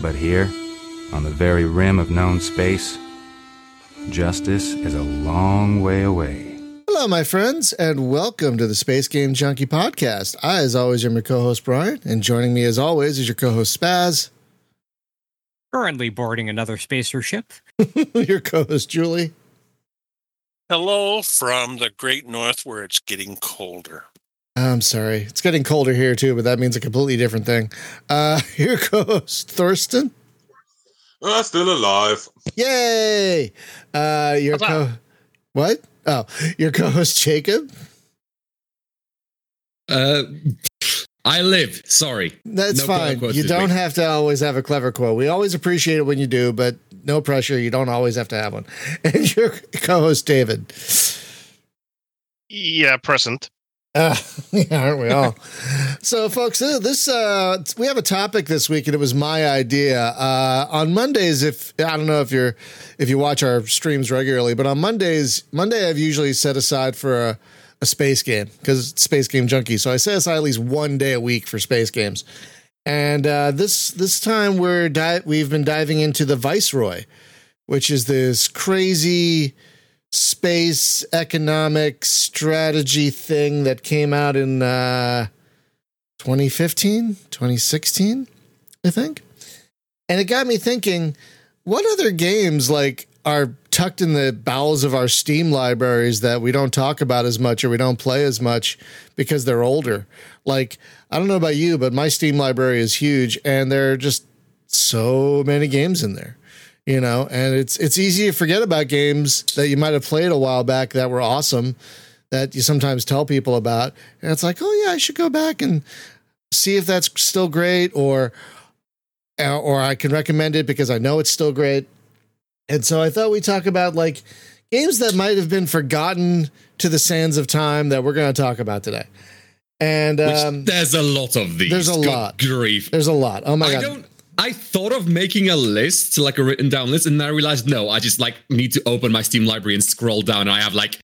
But here, on the very rim of known space, justice is a long way away. Hello, my friends, and welcome to the Space Game Junkie podcast. I, as always, am your co host, Brian, and joining me, as always, is your co host, Spaz, Currently boarding another spacer ship. your co host, Julie, Hello from the great north where it's getting colder. I'm sorry, it's getting colder here too, but that means a completely different thing. Uh, your co host, Thorsten, Ah, still alive. yay! Uh, your Hello. co what? Oh, your co host, Jacob. Uh, I live. Sorry. That's No fine. You don't week. have to always have a clever quote. We always appreciate it when you do, but no pressure. You don't always have to have one. And your co host, David. Yeah, present. Uh, yeah, aren't we all? so, folks, uh, this uh, we have a topic this week, and it was my idea. Uh, on Mondays, if I don't know if you're if you watch our streams regularly, but on Mondays, Monday I've usually set aside for a, a space game because space game junkie. So I set aside at least one day a week for space games. And uh, this this time we're di- we've been diving into the Viceroy, which is this crazy space economic strategy thing that came out in uh 2015 2016 i think. And it got me thinking what other games like are tucked in the bowels of our steam libraries that we don't talk about as much or we don't play as much because they're older? Like i don't know about you but my steam library is huge and there are just so many games in there you know and it's it's easy to forget about games that you might have played a while back that were awesome that you sometimes tell people about and it's like oh yeah i should go back and see if that's still great or or i can recommend it because i know it's still great and so i thought we'd talk about like games that might have been forgotten to the sands of time that we're going to talk about today and um, there's a lot of these. there's a Good lot. Grief. there's a lot oh my I god. I thought of making a list, like a written down list, and then I realized no, I just like need to open my Steam library and scroll down. And I have like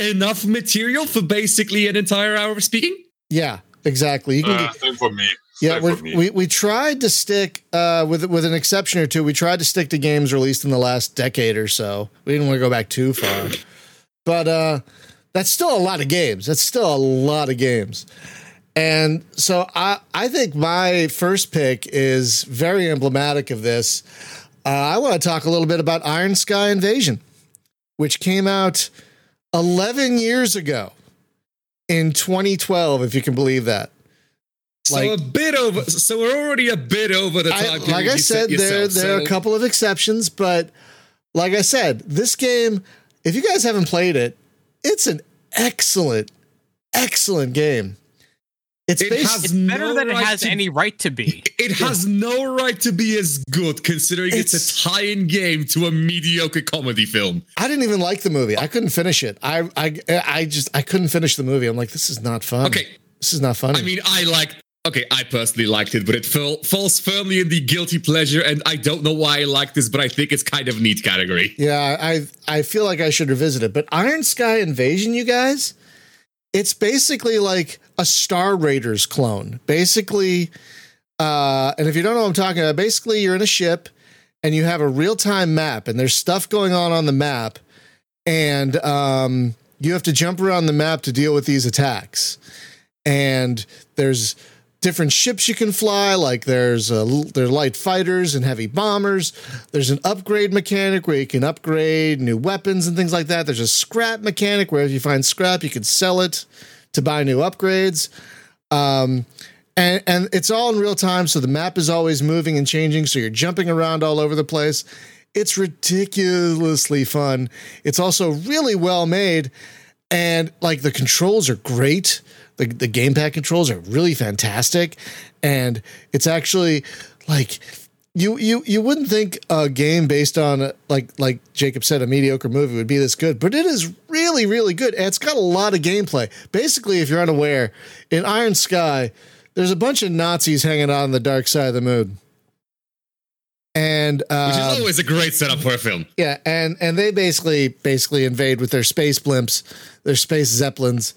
enough material for basically an entire hour of speaking. yeah exactly you can Uh, get, same for me. Yeah, Same we're, for me. we we tried to stick uh, with with an exception or two. We tried to stick to games released in the last decade or so. We didn't want to go back too far, but uh, that's still a lot of games. That's still a lot of games. And so I I think my first pick is very emblematic of this. Uh, I want to talk a little bit about Iron Sky Invasion, which came out 11 years ago in 2012, if you can believe that. So Like- a bit over. So we're already a bit over the time. like I said, there yourself, there are a couple of exceptions, but like I said, this game, if you guys haven't played it, it's an excellent, excellent game. It's It has It's better no than it right has to- any right to be. It has no right to be as good, considering it's, It's- a tie-in game to a mediocre comedy film. I didn't even like the movie. I couldn't finish it. I I I just I couldn't finish the movie. I'm like, this is not fun. Okay. this is not funny. I mean, I like. Okay, I personally liked it, but it fell, falls firmly in the guilty pleasure, and I don't know why I like this, but I think it's kind of neat category. Yeah, I I feel like I should revisit it. But Iron Sky Invasion, you guys, it's basically like a Star Raiders clone. Basically, uh, and if you don't know what I'm talking about, basically you're in a ship and you have a real time map, and there's stuff going on on the map, and um, you have to jump around the map to deal with these attacks. And there's different ships you can fly. Like there's a, there are light fighters and heavy bombers. There's an upgrade mechanic where you can upgrade new weapons and things like that. There's a scrap mechanic where if you find scrap, you can sell it to buy new upgrades. Um, and and it's all in real time, so the map is always moving and changing. So you're jumping around all over the place. It's ridiculously fun. It's also really well made, and like the controls are great. The the gamepad controls are really fantastic, and it's actually like you you you wouldn't think a game based on like like Jacob said a mediocre movie would be this good, but it is really really good. And it's got a lot of gameplay. Basically, if you're unaware, in Iron Sky, there's a bunch of Nazis hanging out on the dark side of the moon, and Which is um, always a great setup for a film. yeah, and and they basically basically invade with their space blimps, their space zeppelins,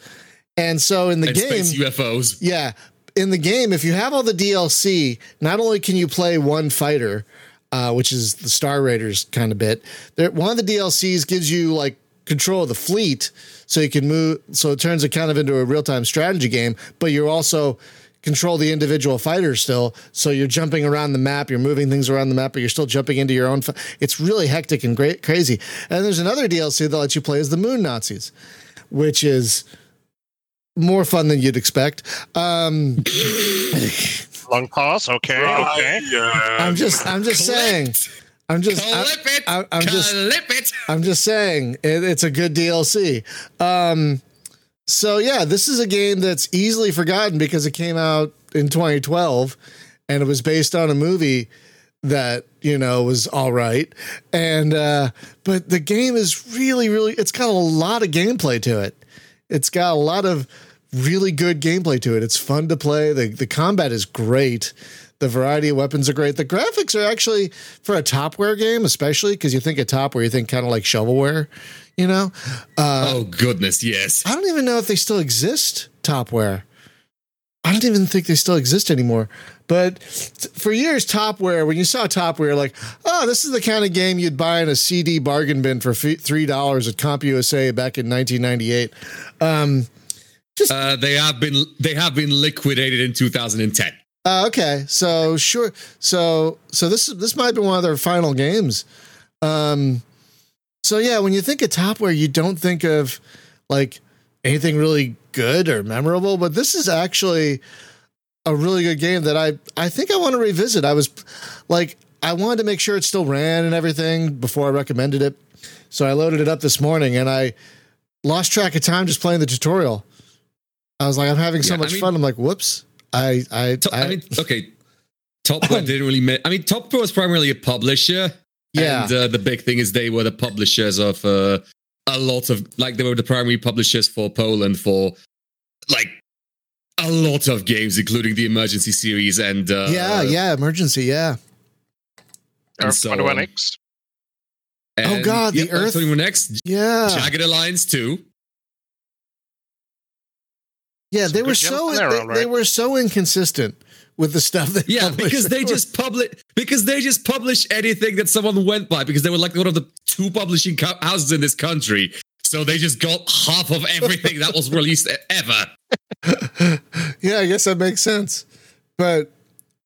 and so in the and game, space UFOs. yeah, in the game, if you have all the DLC, not only can you play one fighter, uh, which is the Star Raiders kind of bit, there, one of the DLCs gives you like control of the fleet, so you can move. So it turns it kind of into a real time strategy game, but you're also control the individual fighters still. So you're jumping around the map, you're moving things around the map, but you're still jumping into your own. Fi- it's really hectic and great, crazy. And there's another DLC that lets you play as the Moon Nazis, which is more fun than you'd expect. Um, Long pause. Okay. Okay. Yeah. I'm just, I'm just saying. I'm just, Clip it. I, I'm just, Clip it. I'm just saying it, it's a good DLC. Um, so yeah, this is a game that's easily forgotten because it came out in 2012 and it was based on a movie that you know was all right and uh but the game is really really it's got a lot of gameplay to it it's got a lot of really good gameplay to it it's fun to play the the combat is great the variety of weapons are great the graphics are actually for a topware game especially because you think of topware you think kind of like shovelware you know uh oh goodness, yes. I don't even know if they still exist, Topware. I don't even think they still exist anymore. But for years, Topware, when you saw Topware, like, oh, this is the kind of game you'd buy in a CD bargain bin for $3 at CompUSA back in 1998. Um, Uh, they have been they have been liquidated in 2010. Uh, okay, so sure. So so this is this might be one of their final games. Um, so yeah, when you think of Topware, you don't think of like anything really good or memorable, but this is actually a really good game that I I think I want to revisit. I was like I wanted to make sure it still ran and everything before I recommended it. So I loaded it up this morning and I lost track of time just playing the tutorial. I was like, I'm having so Yeah, I much mean- fun. I'm like, whoops. I I, To- I, I, mean, okay. Topware didn't really. Ma- I mean, Topware was primarily a publisher. yeah. And uh, the big thing is they were the publishers of uh, a lot of like they were the primary publishers for Poland for like a lot of games, including the Emergency series and uh, yeah, yeah, emergency, yeah. And Earth so 21 on. X. and- Oh, God, the yep, Earth- 21 X, Yeah. Jagged Alliance 2. Yeah, they were so there, they, all they were so inconsistent with the stuff they Yeah, because they just publish because they just publish anything that someone went by because they were like one of the two publishing co- houses in this country. So they just got half of everything that was released ever. yeah, I guess that makes sense. But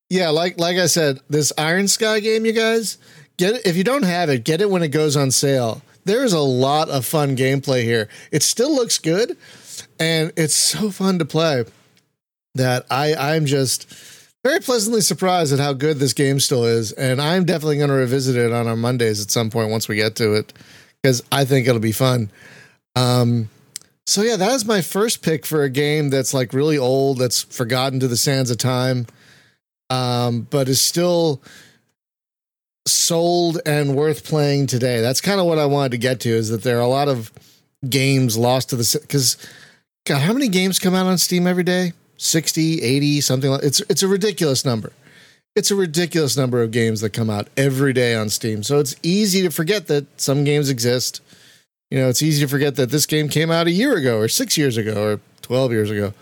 yeah, like like I said, this Iron Sky game, you guys get it if you don't have it, get it when it goes on sale. There's a lot of fun gameplay here. It still looks good, and it's so fun to play that I I'm just very pleasantly surprised at how good this game still is, and I'm definitely going to revisit it on our Mondays at some point once we get to it because I think it'll be fun. Um, so yeah, that is my first pick for a game that's like really old, that's forgotten to the sands of time, um, but is still sold and worth playing today. That's kind of what I wanted to get to. Is that there are a lot of games lost to the because God, how many games come out on Steam every day? 60, 80, something like it's it's a ridiculous number. It's a ridiculous number of games that come out every day on Steam. So it's easy to forget that some games exist. You know, it's easy to forget that this game came out a year ago or 6 years ago or 12 years ago.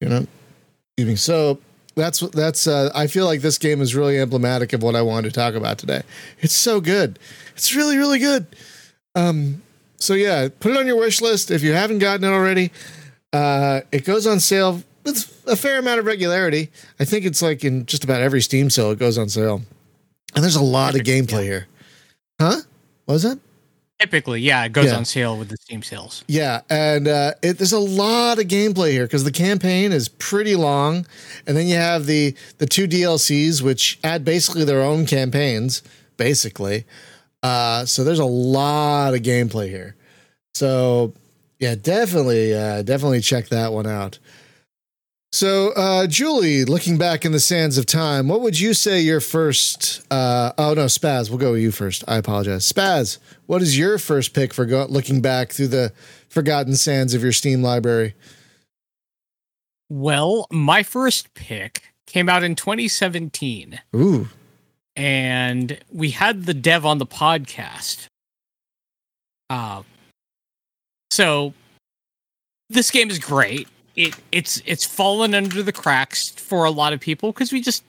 You know. So that's that's uh, I feel like this game is really emblematic of what I wanted to talk about today. It's so good. It's really really good. Um so yeah, put it on your wish list if you haven't gotten it already. Uh, it goes on sale with a fair amount of regularity. I think it's like in just about every Steam sale, it goes on sale. And there's a lot of gameplay here. Huh? What was that? Typically, yeah, it goes Yeah. on sale with the Steam sales. Yeah, and uh, it, there's a lot of gameplay here because the campaign is pretty long, and then you have the the two DLCs which add basically their own campaigns, basically. Uh, so there's a lot of gameplay here. So yeah, definitely, uh, definitely check that one out. So, uh, Julie, looking back in the sands of time, what would you say your first? Uh, oh no, Spaz, we'll go with you first. I apologize, Spaz. What is your first pick for go- looking back through the forgotten sands of your Steam library? Well, my first pick came out in 2017, Ooh, and we had the dev on the podcast. Uh, so this game is great. it it's it's fallen under the cracks for a lot of people because we just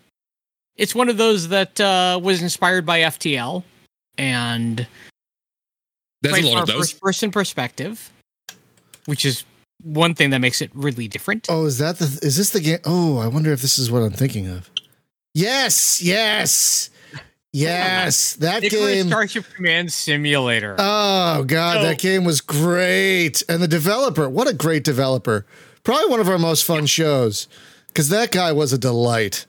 it's one of those that uh, was inspired by FTL and There's a lot of from those. first person perspective, which is one thing that makes it really different. Oh, is that the? Is this the game? Oh, I wonder if this is what I'm thinking of. Yes, yes, yes. That Icarus game. Starship Command Simulator. Oh god, So- that game was great. And the developer, what a great developer. Probably one of our most fun shows cuz that guy was a delight.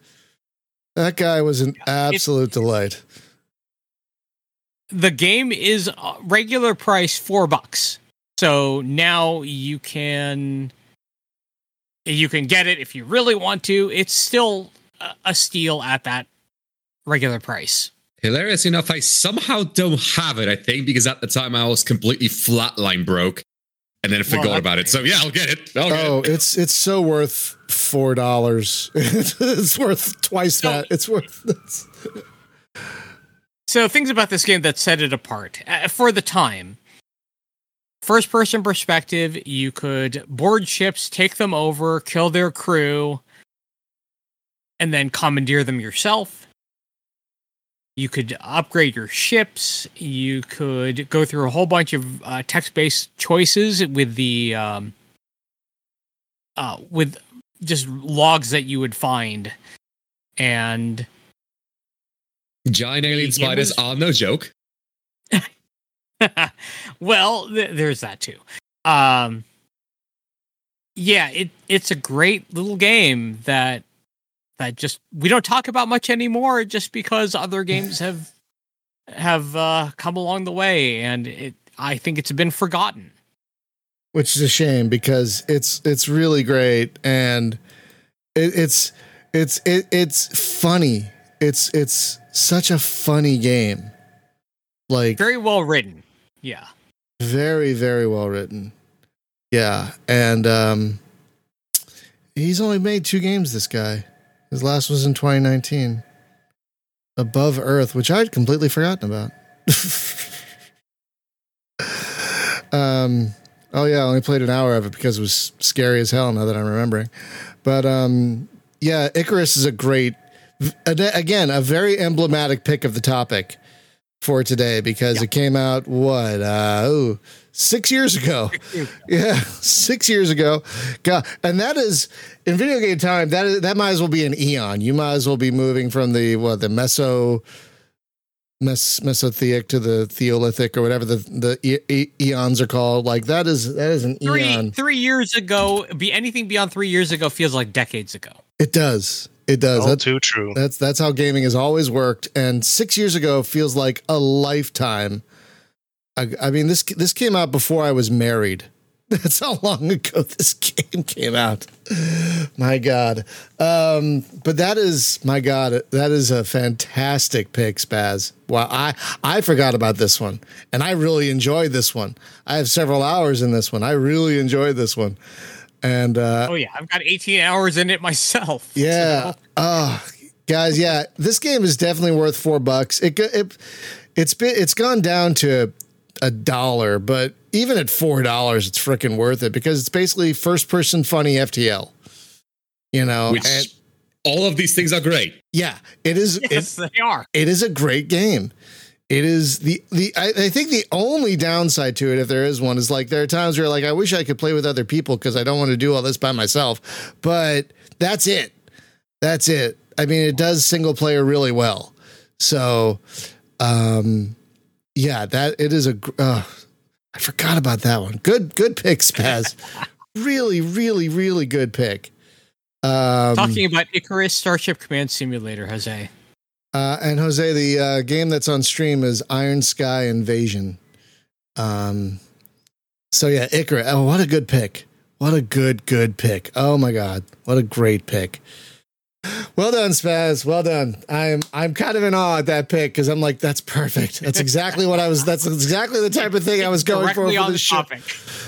That guy was an absolute delight. the game is uh, regular price four bucks. So now you can you can get it if you really want to. It's still a steal at that regular price. Hilarious enough, I somehow don't have it, I think, because at the time I was completely flatline broke and then I forgot that's about it. So yeah, I'll get it. I'll get Oh, it. it's it's so worth $4. it's worth twice So- that. It's worth So things about this game that set it apart uh, for the time. First person perspective, you could board ships, take them over, kill their crew, and then commandeer them yourself. You could upgrade your ships. You could go through a whole bunch of uh, text-based choices with the um, uh, with just logs that you would find, and Giant alien spiders was- are no joke. well, th- there's that too. Um, yeah, it it's a great little game that that just we don't talk about much anymore, just because other games have have uh, come along the way, and it I think it's been forgotten. which is a shame because it's it's really great and it, it's it's it, it's funny. It's it's such a funny game. Like Very well written. Yeah. very very well written. Yeah, and um he's only made two games this guy. His last was in 2019. Above Earth, which I'd completely forgotten about. um oh yeah, I only played an hour of it because it was scary as hell now that I'm remembering. But um yeah, Icarus is a great again, a very emblematic pick of the topic for today because it came out what uh ooh, six years ago. Yeah, six years ago. God, and that is in video game time. That is, that might as well be an eon. You might as well be moving from the what the meso mes, mesotheic to the theolithic or whatever the the e- e- eons are called. Like that is that is an Three eon. three years ago, be anything beyond three years ago feels like decades ago. It does. It does. All That's too true. That's that's how gaming has always worked. And six years ago feels like a lifetime. I, I mean this this came out before I was married. That's how long ago this game came out. My God. Um, but that is my God. That is a fantastic pick, Spaz. Wow, I I forgot about this one, and I really enjoyed this one. I have several hours in this one. I really enjoyed this one, and uh, Oh yeah, I've got 18 hours in it myself. yeah. So- Oh, guys, yeah. This game is definitely worth four bucks. It it it's been it's gone down to a dollar, but even at four dollars, it's freaking worth it because it's basically first person funny FTL. You know, Which and all of these things are great. yeah, it is. yes, It, they are. it is a great game. It is the the I, I think the only downside to it, if there is one, is like there are times where like I wish I could play with other people because I don't want to do all this by myself. But that's it. That's it. I mean, it does single player really well. So, um, yeah, that it is a. gr- Uh, I forgot about that one. Good, good pick, Spaz. really, really, really good pick. Um, Talking about Icarus Starship Command Simulator, Jose. Uh, and Jose, the uh, game that's on stream is Iron Sky Invasion. Um, so yeah, Icarus. Oh, what a good pick! What a good, good pick! Oh my god, what a great pick! Well done, Spaz. Well done. I'm I'm kind of in awe at that pick because I'm like, that's perfect. That's exactly what I was. That's exactly the type of thing I was going for Directly for on this topic.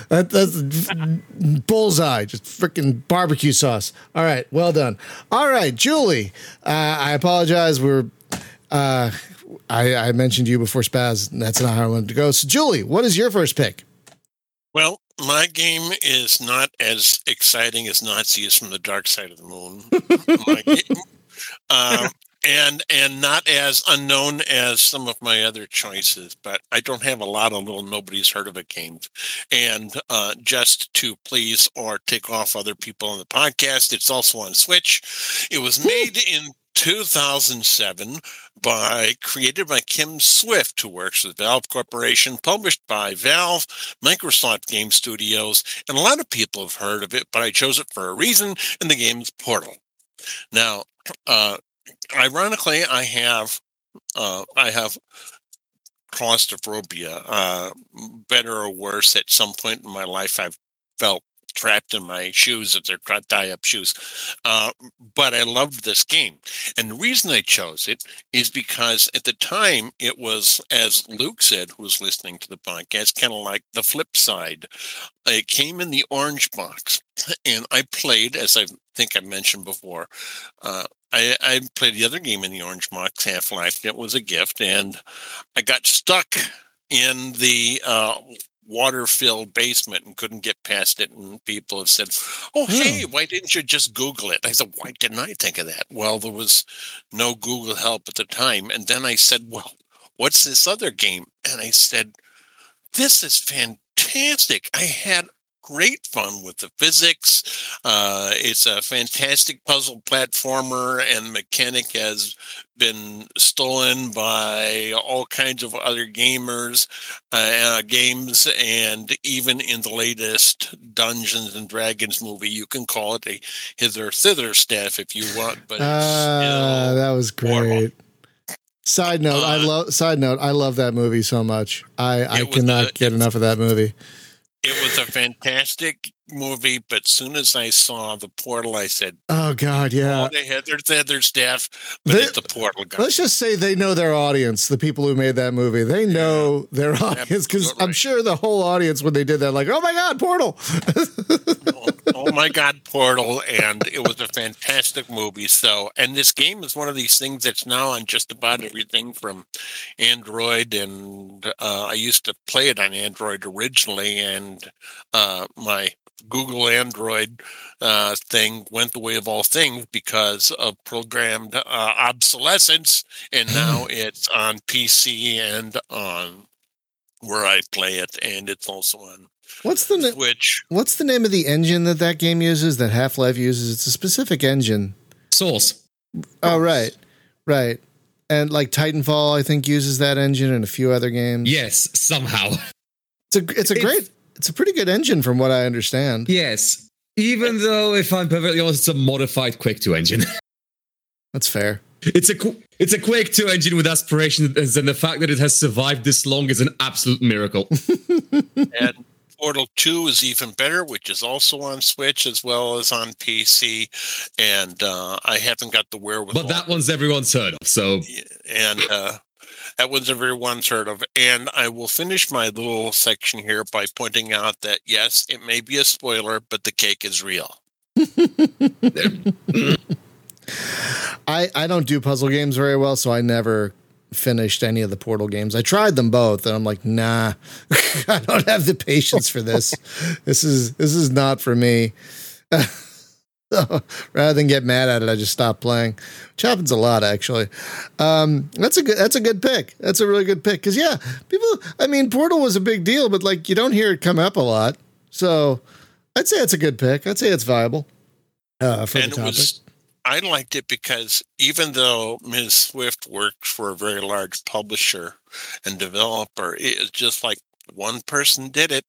That, that's bullseye, just freaking barbecue sauce. All right, well done. All right, Julie. Uh, I apologize. We're uh, I, I mentioned you before Spaz. And that's not how I wanted to go. So, Julie, what is your first pick? Well, my game is not as exciting as Nazis from the Dark Side of the Moon. Game- um, and and not as unknown as some of my other choices, but I don't have a lot of little nobody's heard of it games. And uh, just to please or take off other people on the podcast, it's also on Switch. It was made in 2007 by created by Kim Swift, who works with Valve Corporation, published by Valve, Microsoft Game Studios, and a lot of people have heard of it, but I chose it for a reason, and the game's Portal. Now, uh, ironically, I have uh, I have claustrophobia. Uh, better or worse, at some point in my life, I've felt trapped in my shoes if they're tie up shoes. Uh, but I loved this game, and the reason I chose it is because at the time it was, as Luke said, who was listening to the podcast, kind of like the flip side. It came in the orange box, and I played, as I think I mentioned before. Uh, I, I played the other game in the orange box, Half Life. It was a gift, and I got stuck in the uh, water filled basement and couldn't get past it. And people have said, Oh, hey, hmm. why didn't you just Google it? I said, Why didn't I think of that? Well, there was no Google help at the time. And then I said, Well, what's this other game? And I said, This is fantastic. I had great fun with the physics. Uh, it's a fantastic puzzle platformer, and the mechanic has been stolen by all kinds of other gamers, uh, games, and even in the latest Dungeons and Dragons movie, you can call it a hither thither staff if you want, but it's still that was great. Side note, I Uh, love. Side note, I love that movie so much. I I cannot a- get enough of that movie. It was a fantastic movie, but soon as I saw the portal, I said, Oh God, "Oh, yeah. they had their, they had their staff, but They- it's the portal guy." Let's just say they know their audience. The people who made that movie, they know their audience because I'm sure the whole audience when they did that, like, oh my God, Portal. my god portal and it was a fantastic movie. So and this game is one of these things that's now on just about everything from android and uh, i used to play it on android originally and uh, my google android uh, thing went the way of all things because of programmed uh, obsolescence and now it's on pc and on where i play it and it's also on What's the na- switch What's the name of the engine that that game uses? That Half Life uses? It's a specific engine. Source. Oh right, right. And like Titanfall, I think uses that engine and a few other games. Yes, somehow. it's a it's a It's- great, it's a pretty good engine from what I understand. Yes. Even though, if I'm perfectly honest, it's a modified Quake 2 engine. That's fair. It's a qu- it's a Quake 2 engine with aspirations, and the fact that it has survived this long is an absolute miracle. and Portal 2 is even better, which is also on Switch as well as on PC. And uh, I haven't got the wherewithal. but that one's everyone's heard of, so and uh, that one's everyone's heard of. And I will finish my little section here by pointing out that yes, it may be a spoiler, but the cake is real. I I don't do puzzle games very well, so I never finished any of the Portal games. I tried them both, and I'm like, nah, I don't have the patience for this. this is this is not for me. So, rather than get mad at it, I just stopped playing, which happens a lot actually. Um, that's a good that's a good pick. That's a really good pick because yeah, people. I mean, Portal was a big deal, but like you don't hear it come up a lot. So I'd say it's a good pick. I'd say it's viable uh, for and the it topic. was I liked it because even though Ms. Swift worked for a very large publisher and developer, it is just like one person did it.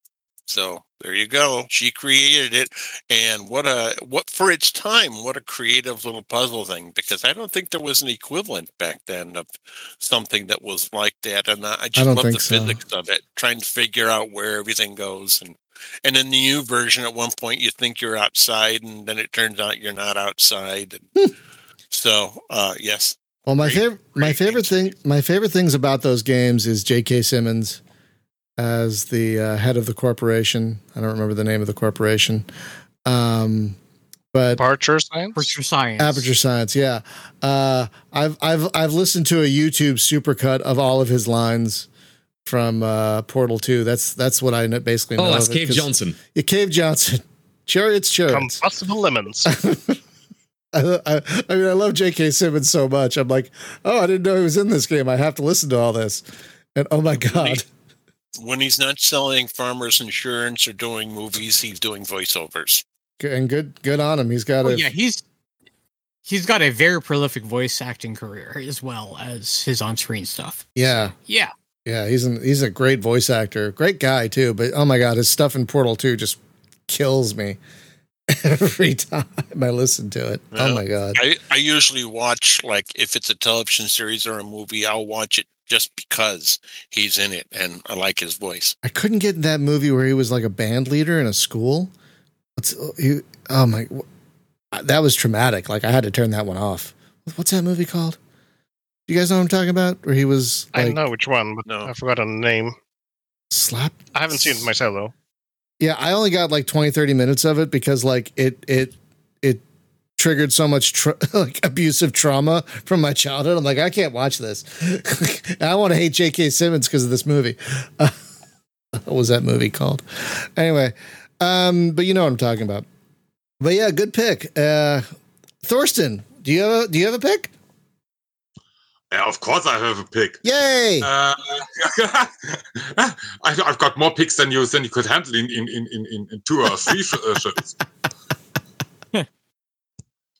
So there you go. She created it, and what a what for its time. What a creative little puzzle thing. Because I don't think there was an equivalent back then of something that was like that. And I I just don't love the so. physics of it, trying to figure out where everything goes and and in the new version, at one point, you think you're outside, and then it turns out you're not outside. And so, uh, yes, Well, my favorite my favorite thing my favorite things about those games is J.K. Simmons as the uh, head of the corporation. I don't remember the name of the corporation, um, but Aperture science. Aperture Science. Aperture Science. Yeah, uh, I've I've I've listened to a YouTube supercut of all of his lines from uh, Portal Two. That's that's what I kn- basically know. Oh, that's of it, Cave 'cause- Johnson. Yeah, Cave Johnson. Chariots, chariots. Combustible lemons. I, I, I mean, I love J.K. Simmons so much. I'm like, oh, I didn't know he was in this game. I have to listen to all this. And oh my god, When he's not selling farmers insurance or doing movies, he's doing voiceovers. and good, good on him. He's got Oh, a yeah, he's he's got a very prolific voice acting career as well as his on-screen stuff. yeah, Yeah, yeah. He's an, he's a great voice actor, great guy too. But oh my god, his stuff in Portal Two just kills me every time I listen to it. Oh my god. I, I usually watch like if it's a television series or a movie, I'll watch it just because he's in it and I like his voice. I couldn't get that movie where he was like a band leader in a school. What's oh, he, oh my, that was traumatic. Like I had to turn that one off. What's that movie called? You guys know what I'm talking about? Where he was I know which one, but No. I forgot forgotten the name. slap. I haven't seen it myself though. Yeah, I only got like 20, 30 minutes of it because like it it it triggered so much tra- like abusive trauma from my childhood. I'm like, I can't watch this. I want to hate J.K. Simmons because of this movie. Uh, what was that movie called? Anyway, um, but you know what I'm talking about. But yeah, good pick, uh, Thorsten. Do you have a Do you have a pick? Of course I have a pick. Yay! Uh, I, I've got more picks than you than you could handle in in in in, in- two or three uh, shows.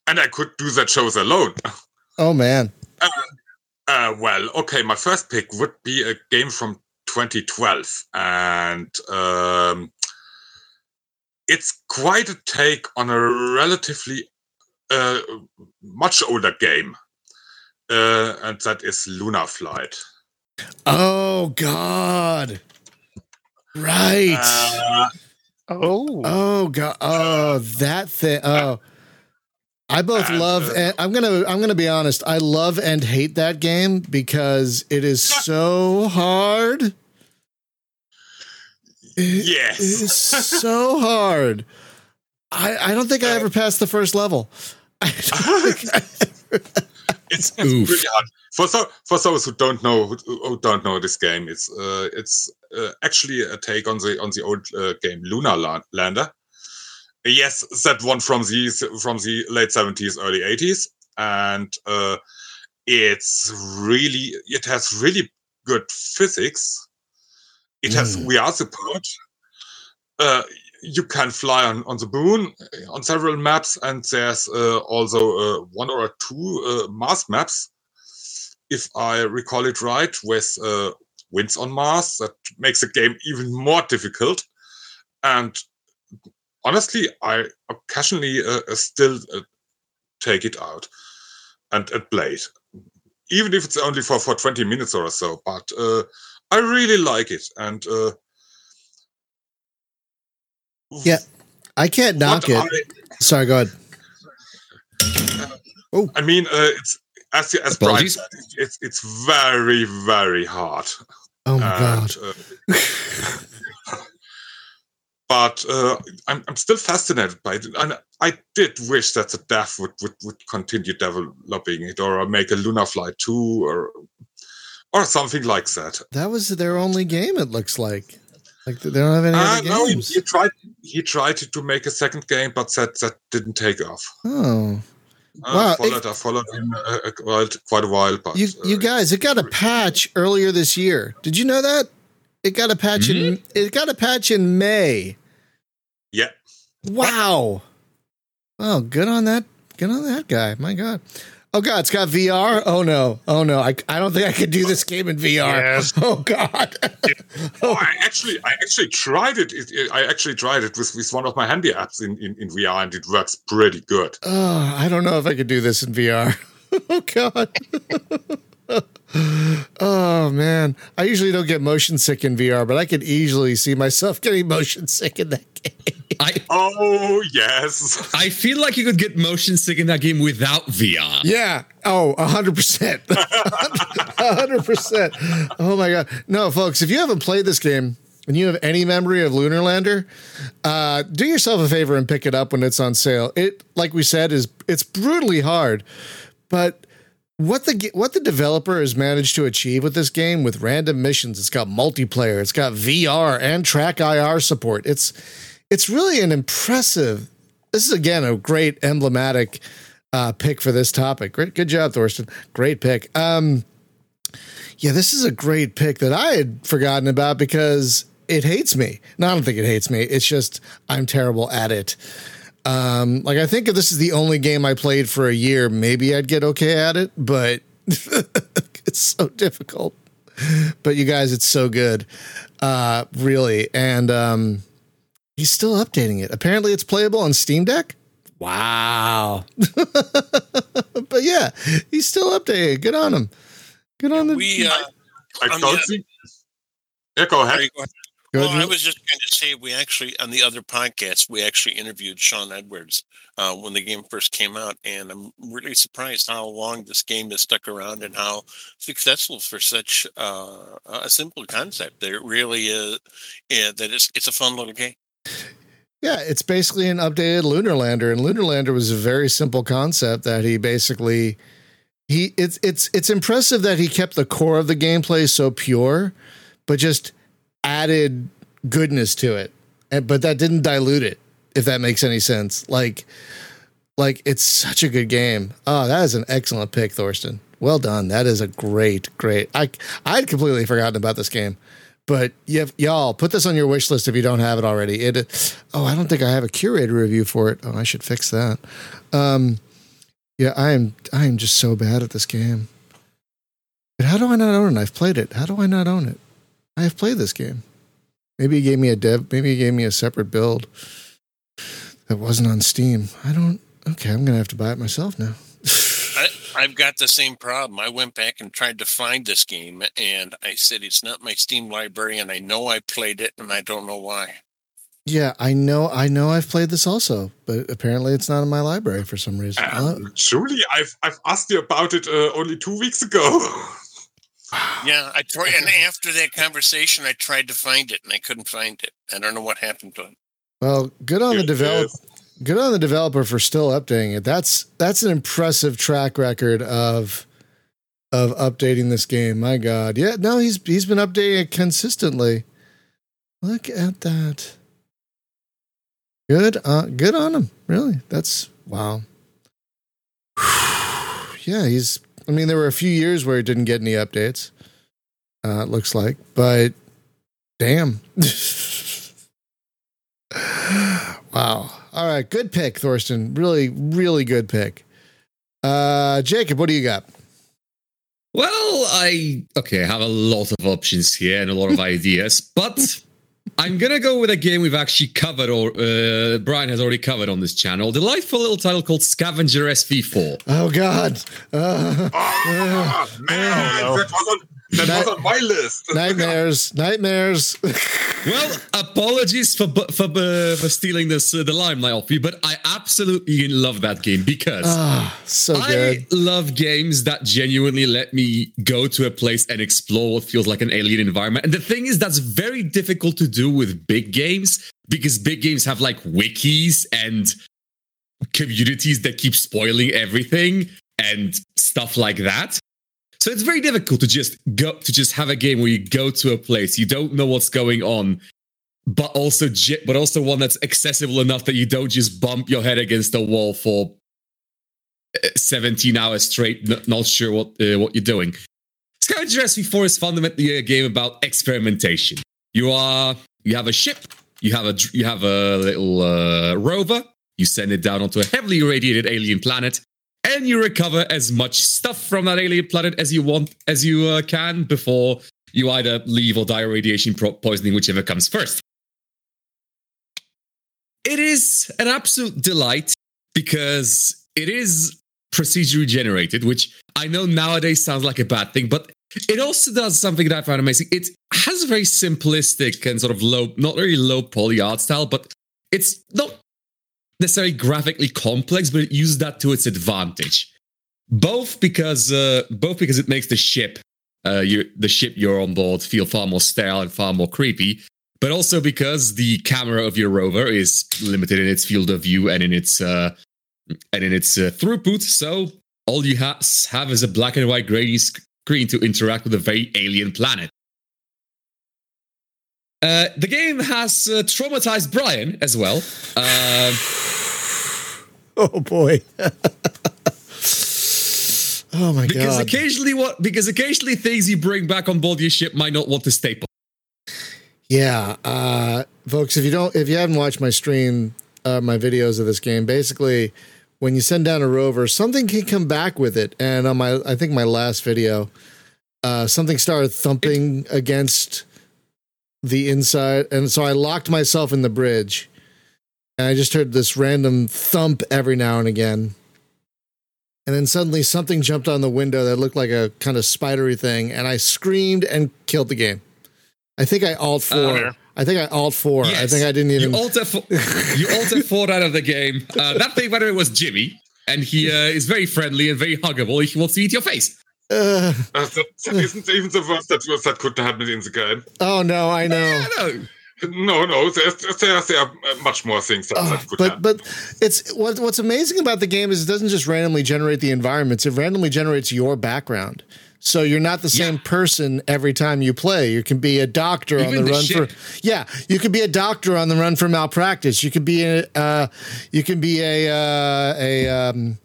and I could do that shows alone. oh man, Uh, well, okay, my first pick would be a game from 2012, and um, it's quite a take on a relatively uh, much older game, uh, and that is Lunar Flight. oh god, right. Uh, Oh, Oh god! Oh, that thing. Oh, I both And, love. uh, and I'm gonna. I'm gonna be honest. I love and hate that game because it is so hard. It yes. is so hard. I. I don't think I ever passed the first level. I don't think I- it's, it's really hard for so for those who don't know who, who don't know this game. It's uh, it's uh, actually a take on the on the old uh, game Lunar Lander. Yes, that one from the from the late seventies, early eighties, and uh, it's really it has really good physics. It has VR support. Uh, you can fly on, on the moon uh, on several maps, and there's uh, also uh, one or two uh, Mars maps, if I recall it right, with uh, winds on Mars. That makes the game even more difficult. And honestly, I occasionally uh, still take it out and, and play it, even if it's only for, for 20 minutes or so. But I really like it. And Yeah, I can't knock what it. Sorry, go ahead. I, I mean, uh, it's as as Brian said, it's, it's it's very very hard. Oh my god! And, uh, but uh, I'm, I'm still fascinated by it. And I did wish that the dev would, would, would continue developing it or make a Lunar Flight 2 or or something like that. That was their only game. It looks like. Like they don't have any Uh, other no, he, games. tried he tried to, to make a second game, but that, that didn't take off. Oh, Uh, Wow, it- followed, I followed him uh, uh, well, quite a while, but you uh, you guys, it got a patch earlier this year. Did you know that? It got a patch in it got a patch in May. yeah. Wow. Oh, good on that. Good on that guy. My God. Oh God, it's got VR. Oh no. Oh no. I, I don't think I could do this game in VR. Yes. Oh God. Oh, I actually, I actually tried it. It- it- I actually tried it with, with one of my handy apps in, in, in VR, and it works pretty good. oh, I don't know if I could do this in VR. oh God. Oh man. I usually don't get motion sick in VR, but I could easily see myself getting motion sick in that game. I Oh yes, I feel like you could get motion sick in that game without VR. Yeah. Oh, a hundred percent. A hundred percent. Oh my god. No, folks, if you haven't played this game and you have any memory of Lunar Lander, uh, do yourself a favor and pick it up when it's on sale. It, like we said, is it's brutally hard, but what the what the developer has managed to achieve with this game with random missions. It's got multiplayer. It's got VR and TrackIR support. It's it's really an impressive. This is again a great emblematic uh, pick for this topic. Great, good job, Thorsten. Great pick. Um, yeah, this is a great pick that I had forgotten about because it hates me. No, I don't think it hates me. It's just I'm terrible at it. Um, like I think if this is the only game I played for a year, maybe I'd get okay at it, but it's so difficult. But you guys, it's so good. Uh, really. And um he's still updating it. Apparently it's playable on Steam Deck. Wow. but yeah, he's still updating. Good on him. Good on the We, uh, I On don't the- Yeah, go ahead. Sorry, go ahead. Go Well. I was just going to say we actually on the other podcast we actually interviewed Sean Edwards uh, when the game first came out, and I'm really surprised how long this game has stuck around and how successful for such uh, a simple concept. That it really is. Yeah, that it's it's a fun little game. Yeah, it's basically an updated Lunar Lander, and Lunar Lander was a very simple concept that he basically he it's it's it's impressive that he kept the core of the gameplay so pure, but just added goodness to it, and but that didn't dilute it. If that makes any sense, like like it's such a good game. Oh, that is an excellent pick, Thorsten. Well done. That is a great, great. I I'd completely forgotten about this game. But you y'all put this on your wish list if you don't have it already. It oh, I don't think I have a curator review for it. Oh, I should fix that. Um, yeah, I am I am just so bad at this game. But how do I not own it? I've played it. How do I not own it? I have played this game. Maybe he gave me a dev. Maybe he gave me a separate build that wasn't on Steam. I don't. Okay, I'm gonna have to buy it myself now. I, I've got the same problem. I went back and tried to find this game, and I said it's not my Steam library, and I know I played it, and I don't know why. Yeah, I know. I know. I've played this also, but apparently it's not in my library for some reason. Uh, Um, Julie, I've I've asked you about it uh, only two weeks ago. Yeah, I tried, and after that conversation, I tried to find it, and I couldn't find it. I don't know what happened to it. well, good on the It develop. is- Good on the developer for still updating it. That's that's an impressive track record of of updating this game. My God, yeah, no, he's he's been updating it consistently. Look at that. Good, uh, good on him. Really, that's wow. yeah, he's. I mean, there were a few years where he didn't get any updates. Uh, it looks like, but damn. wow. All right, good pick, Thorsten. Really, really good pick. Uh, Jacob, what do you got? Well, I okay, I have a lot of options here and a lot of ideas, but I'm gonna go with a game we've actually covered, or uh, Brian has already covered on this channel. Delightful little title called Scavenger SV4. Oh God, uh, Ah, man, no. that was on that Night- was on my list. nightmares, nightmares. Well, apologies for bu- for uh, for stealing this uh, the limelight off you, but I absolutely love that game because. Ah, so good. I love games that genuinely let me go to a place and explore what feels like an alien environment. And the thing is, that's very difficult to do with big games because big games have like wikis and communities that keep spoiling everything and stuff like that. So it's very difficult to just go to just have a game where you go to a place you don't know what's going on, but also but also one that's accessible enough that you don't just bump your head against the wall for 17 hours straight, not sure what uh, what you're doing. Scavenger SV4 is fundamentally a game about experimentation. You are you have a ship, you have a you have a little uh, rover, you send it down onto a heavily irradiated alien planet, and you recover as much stuff from that alien planet as you want as you uh, can before you either leave or die of radiation pro- poisoning, whichever comes first. It is an absolute delight because it is procedurally generated, which I know nowadays sounds like a bad thing, but it also does something that I found amazing. It has a very simplistic and sort of low, not very low poly art style, but it's not necessarily graphically complex, but it uses that to its advantage. Both because uh, both because it makes the ship, uh, you, the ship you're on board, feel far more sterile and far more creepy, but also because the camera of your rover is limited in its field of view and in its uh, and in its uh, throughput. So all you ha- have is a black and white grainy screen to interact with a very alien planet. Uh, the game has uh, traumatized Brian as well. Uh, Oh boy. oh my god because god. occasionally what because occasionally things you bring back on board your ship might not want to staple. Yeah, uh, folks, if you don't, if you haven't watched my stream, uh, my videos of this game, basically, when you send down a rover, something can come back with it. And on my, I think my last video, uh, something started thumping against the inside, and so I locked myself in the bridge, and I just heard this random thump every now and again. And then suddenly something jumped on the window that looked like a kind of spidery thing, and I screamed and killed the game. I think I alt four. Uh, I think I alt four. I think I didn't even. You alter fo- you alter Ford out of the game. Uh, that thing, by the way, was Jimmy, and he uh, is very friendly and very huggable. He wants to eat your face. Uh, isn't even the worst that, was- that could happen in the game. oh no, I know. Yeah, no. No, no, there's, there's, there are much more things that, Oh, that could but happen. but it's what what's amazing about the game is it doesn't just randomly generate the environments; it randomly generates your background. So you're not the same Yeah. person every time you play. You can be a doctor on the, the run ship. for yeah. You could be a doctor on the run for malpractice. You could be a uh, you can be a uh, a um,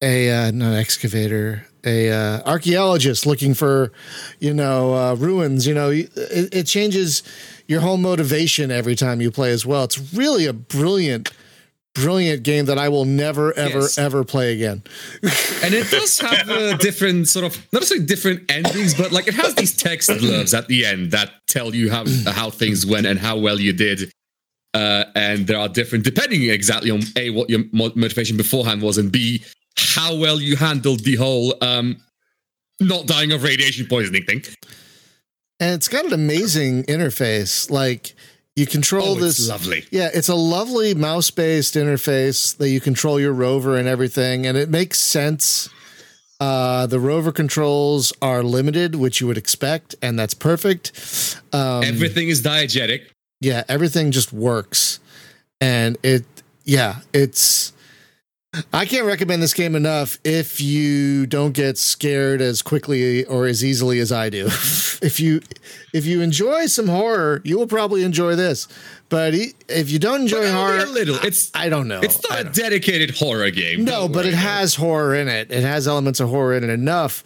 a uh, not an excavator a uh, archaeologist looking for you know uh, ruins. You know it, it changes your whole motivation every time you play as well. It's really a brilliant, brilliant game that I will never, ever, Yes. ever play again. And it does have uh, different sort of not necessarily different endings, but like it has these text blurbs at the end that tell you how how things went and how well you did. Uh, and there are different depending exactly on a what your motivation beforehand was, and b how well you handled the whole um, not dying of radiation poisoning thing. And it's got an amazing interface. Like you control Oh, this. it's lovely. Yeah, it's a lovely mouse based interface that you control your rover and everything, and it makes sense. Uh, the rover controls are limited, which you would expect, and that's perfect. Um, Everything is diegetic. yeah everything just works and it yeah it's i can't recommend this game enough if you don't get scared as quickly or as easily as i do if you if you enjoy some horror you will probably enjoy this but if you don't enjoy horror a little. It's i don't know it's not a dedicated horror game. no, but it has horror in it. It has elements of horror in it enough.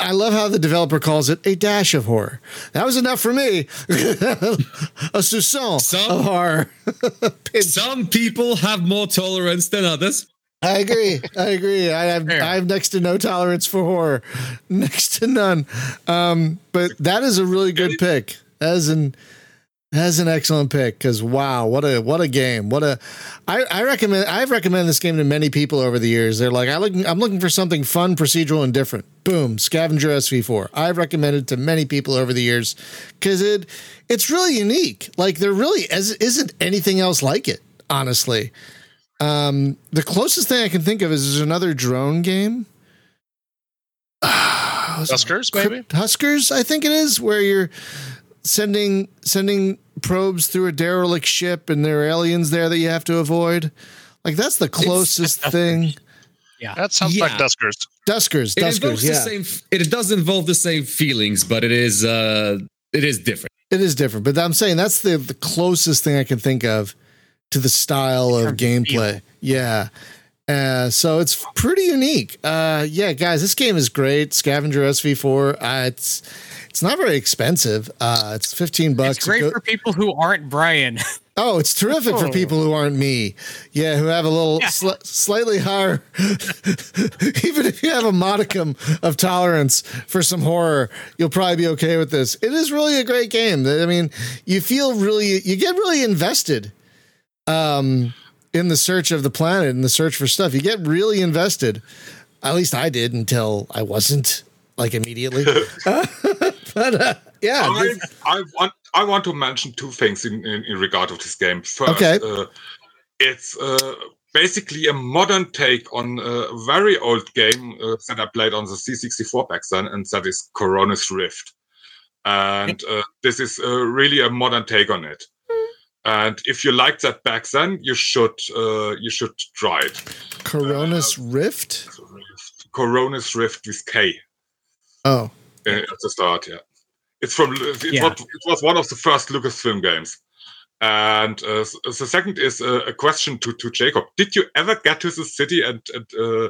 I love how the developer calls it a dash of horror. That was enough for me. a soupçon Some- of horror. Some people have more tolerance than others. I agree. I agree. I have. I have next to no tolerance for horror, next to none. Um, but that is a really good pick. That is an that is an excellent pick because wow, what a what a game. What a I, I recommend I've recommended this game to many people over the years. They're like I look I'm looking for something fun, procedural, and different. Boom, Scavenger SV4. I've recommended to many people over the years because it it's really unique. Like there really is, isn't anything else like it. Honestly, um, the closest thing I can think of is there's another drone game. Huskers, maybe? Huskers, I think it is, where you're sending sending probes through a derelict ship and there are aliens there that you have to avoid. Like that's the closest thing. Yeah, that sounds like Yeah. Duskers. Duskers, It Duskers, the yeah. same. It does involve the same feelings, but it is uh, it is different. It is different, but I'm saying that's the, the closest thing I can think of to the style of gameplay. Yeah. Uh, so it's pretty unique. Uh, yeah, guys, this game is great. Scavenger SV4. Uh, it's it's not very expensive. Uh, it's 15 bucks. It's great Go- for people who aren't Brian. Oh, it's terrific for Oh. people who aren't me. Yeah, who have a little Yeah. sli- slightly higher, even if you have a modicum of tolerance for some horror, you'll probably be okay with this. It is really a great game. I mean, you feel really, you get really invested um, in the search of the planet and the search for stuff. You get really invested. At least I did until I wasn't, like immediately. but uh, yeah, I, I want I want to mention two things in, in, in regard of this game. First, Okay. uh, it's uh, basically a modern take on a very old game uh, that I played on the C64 back then, and that is Koronis Rift. And uh, this is uh, really a modern take on it. And if you liked that back then, you should uh, you should try it. Koronis Rift. Koronis Rift with K Oh, uh, at the start. Yeah, it's from it, Yeah. was, it was one of the first Lucasfilm games. And uh, the second is uh, a question to, to Jacob: Did you ever get to the city and, and uh,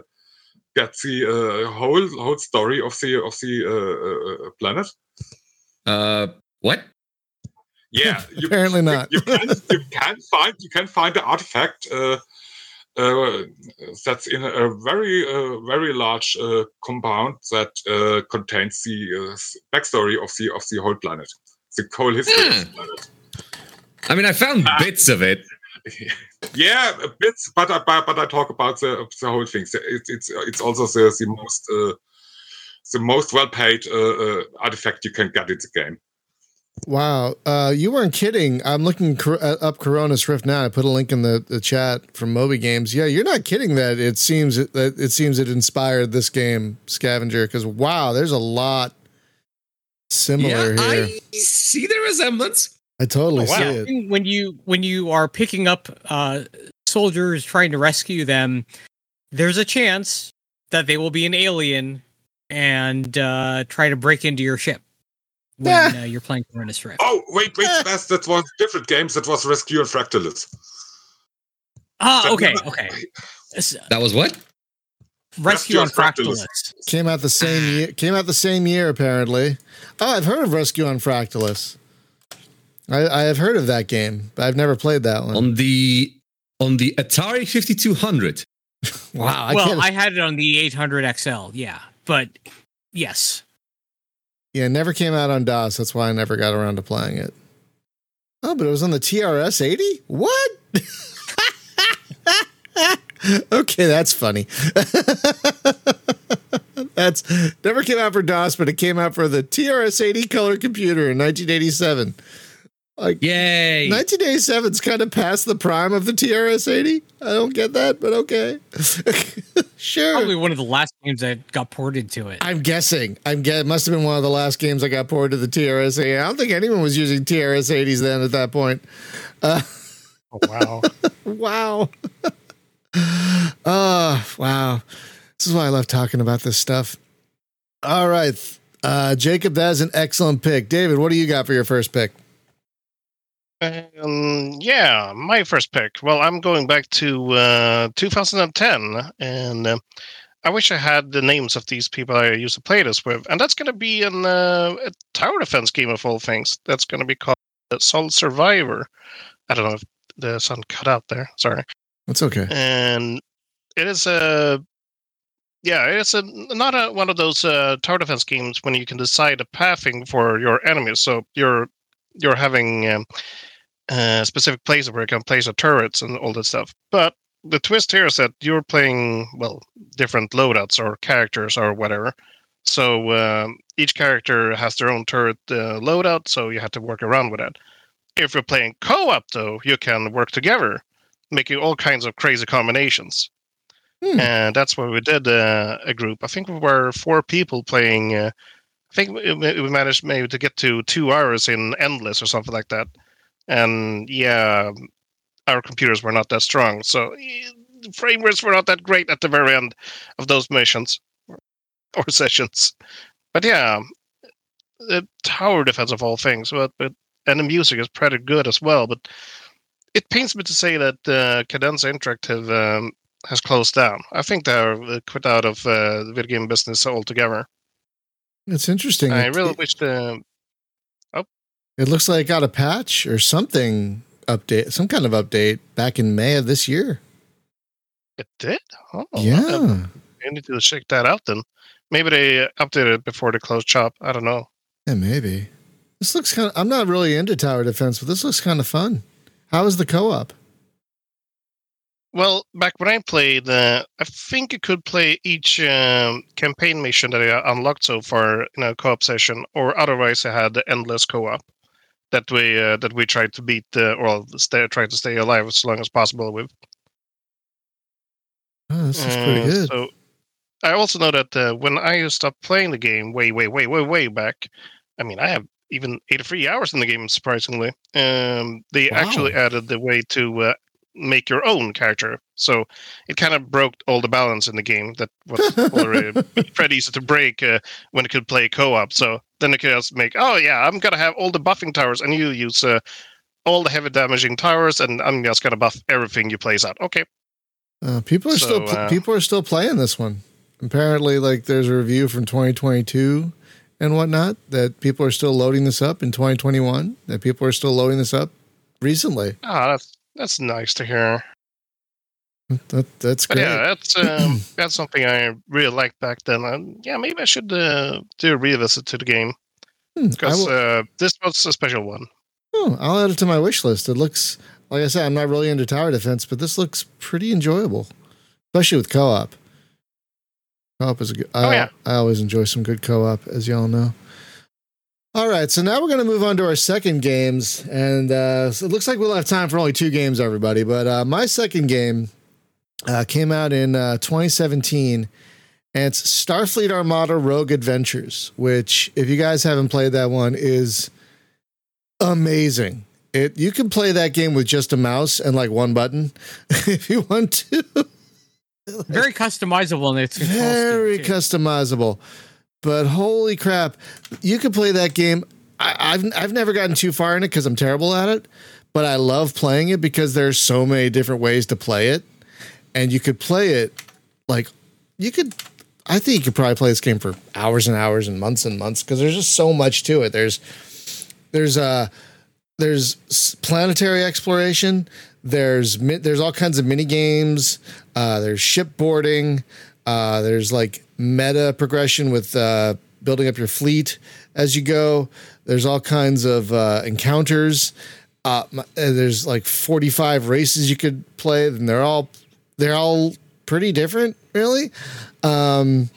get the uh, whole whole story of the of the uh, uh, planet? Uh, what? Yeah, you, apparently not. you can you can find you can find the artifact uh, uh, that's in a very uh, very large uh, compound that uh, contains the uh, backstory of the of the whole planet, the whole history of the planet. I mean, I found Ah. bits of it. yeah, a bit, but I but, but I talk about the the whole thing. So It's it's it's also the the most uh, the most well paid uh, uh, artifact you can get in the game. Wow. Uh, you weren't kidding. I'm looking cor- uh, up Koronis Rift now. I put a link in the, the chat from Moby Games. Yeah, you're not kidding that it seems that it seems it inspired this game, Scavenger. Because wow, there's a lot similar yeah, here. I see the resemblance. I totally Oh, wow. see it. when you when you are picking up uh soldiers trying to rescue them there's a chance that they will be an alien and uh try to break into your ship when Yeah. uh, you're playing Koronis Rift. Oh wait, wait, Eh. that's, that was different games. That was Rescue and Fractalus. ah that okay never- okay That was what? rescue on Rescue on Fractalus. Fractalus. Came out the same year. Came out the same year, apparently. Oh, I've heard of Rescue on Fractalus. I, I have heard of that game, but I've never played that one. On the on the Atari 5200. wow, I well can't. I had it on the 800 XL yeah but yes yeah, never came out on DOS. That's why I never got around to playing it. Oh, but it was on the TRS 80. What? okay, that's funny. that's never came out for DOS, but it came out for the TRS 80 color computer in 1987. Like Yay! 1987 is kind of past the prime of the TRS 80. I don't get that, but okay. sure. probably one of the last games that got ported to it I'm guessing. I'm get. It must have been one of the last games that got ported to the TRS 80. I don't think anyone was using TRS 80s then at that point. Oh, wow. Wow. oh, wow. This is why I love talking about this stuff. All right. Uh, Jacob, that is an excellent pick. David, what do you got for your first pick? Um, yeah, my first pick. Well, I'm going back to uh, 2010, and uh, I wish I had the names of these people I used to play this with. And that's going to be an, uh, a tower defense game of all things. That's going to be called Sol Survivor. I don't know if the sun cut out there. Sorry. That's okay. and it is a yeah it's a not a, one of those uh, tower defense games when you can decide a pathing for your enemies so you're you're having um, uh, specific places where you can place your turrets and all that stuff but the twist here is that you're playing well different loadouts or characters or whatever so um, each character has their own turret uh, loadout so you have to work around with that if you're playing co-op though you can work together making all kinds of crazy combinations. Hmm. And that's why we did uh, a group. I think we were four people playing. Uh, I think we, we managed maybe to get to two hours in endless or something like that. And yeah, our computers were not that strong, so eh, the frame rates were not that great at the very end of those missions or sessions. But yeah, the tower defense of all things, but but and the music is pretty good as well. But it pains me to say that uh, Cadenza Interactive um, has closed down. I think they're uh, quit out of uh, the video game business altogether. It's interesting. I really wish the it looks like it got a patch or something update, some kind of update back in May of this year. it did. Oh, yeah. I need to check that out then. Maybe they updated it before the closed shop. I don't know. Yeah, maybe. This looks kind of. I'm not really into tower defense, but this looks kind of fun. How is the co-op? Well, back when I played, uh, I think you could play each um, campaign mission that I unlocked so far in a co-op session, or otherwise I had the endless co-op that we uh, that we try to beat uh, or stay, try to stay alive as long as possible with. Oh, this is pretty Uh, good. So I also know that uh, when I stopped playing the game way, way, way, way, way back, I mean, I have even 83 hours in the game, surprisingly. Um, they actually added the way to uh, make your own character. So it kind of broke all the balance in the game that was already pretty easy to break uh, when it could play co-op. So then it could just make, oh yeah, I'm gonna have all the buffing towers, and you use uh, all the heavy damaging towers, and I'm just gonna buff everything you place out. Okay, Uh, people are So, still pl- uh, people are still playing this one. Apparently, like there's a review from 2022 and whatnot that people are still loading this up in 2021. That people are still loading this up recently. ah, that's that's nice to hear. That, that's But great. yeah, that's um, that's something I really liked back then. And yeah, maybe I should uh, do a revisit to the game Hmm, because will- uh, this was a special one. oh, I'll add it to my wish list. It looks like I said, I'm not really into tower defense, but this looks pretty enjoyable, especially with co-op. Co-op is a good. I, Oh, yeah. I always enjoy some good co-op, as y'all know. All right, so now we're going to move on to our second games, and uh, so it looks like we'll have time for only two games, everybody. But uh, my second game uh, came out in uh, 2017, and it's Starfleet Armada Rogue Adventures, which, if you guys haven't played that one, is amazing. It you can play that game with just a mouse and like one button if you want to. Very customizable in its Very customizable. But holy crap, you could play that game. I, I've I've never gotten too far in it because I'm terrible at it, but I love playing it because there's so many different ways to play it, and you could play it like you could. I think you could probably play this game for hours and hours and months and months because there's just so much to it. There's there's uh there's planetary exploration. There's there's all kinds of mini games. Uh, there's shipboarding. Uh, there's like meta progression with uh, building up your fleet as you go. There's all kinds of uh, encounters. Uh, uh, there's like 45 races you could play, and they're all they're all pretty different, really. Um,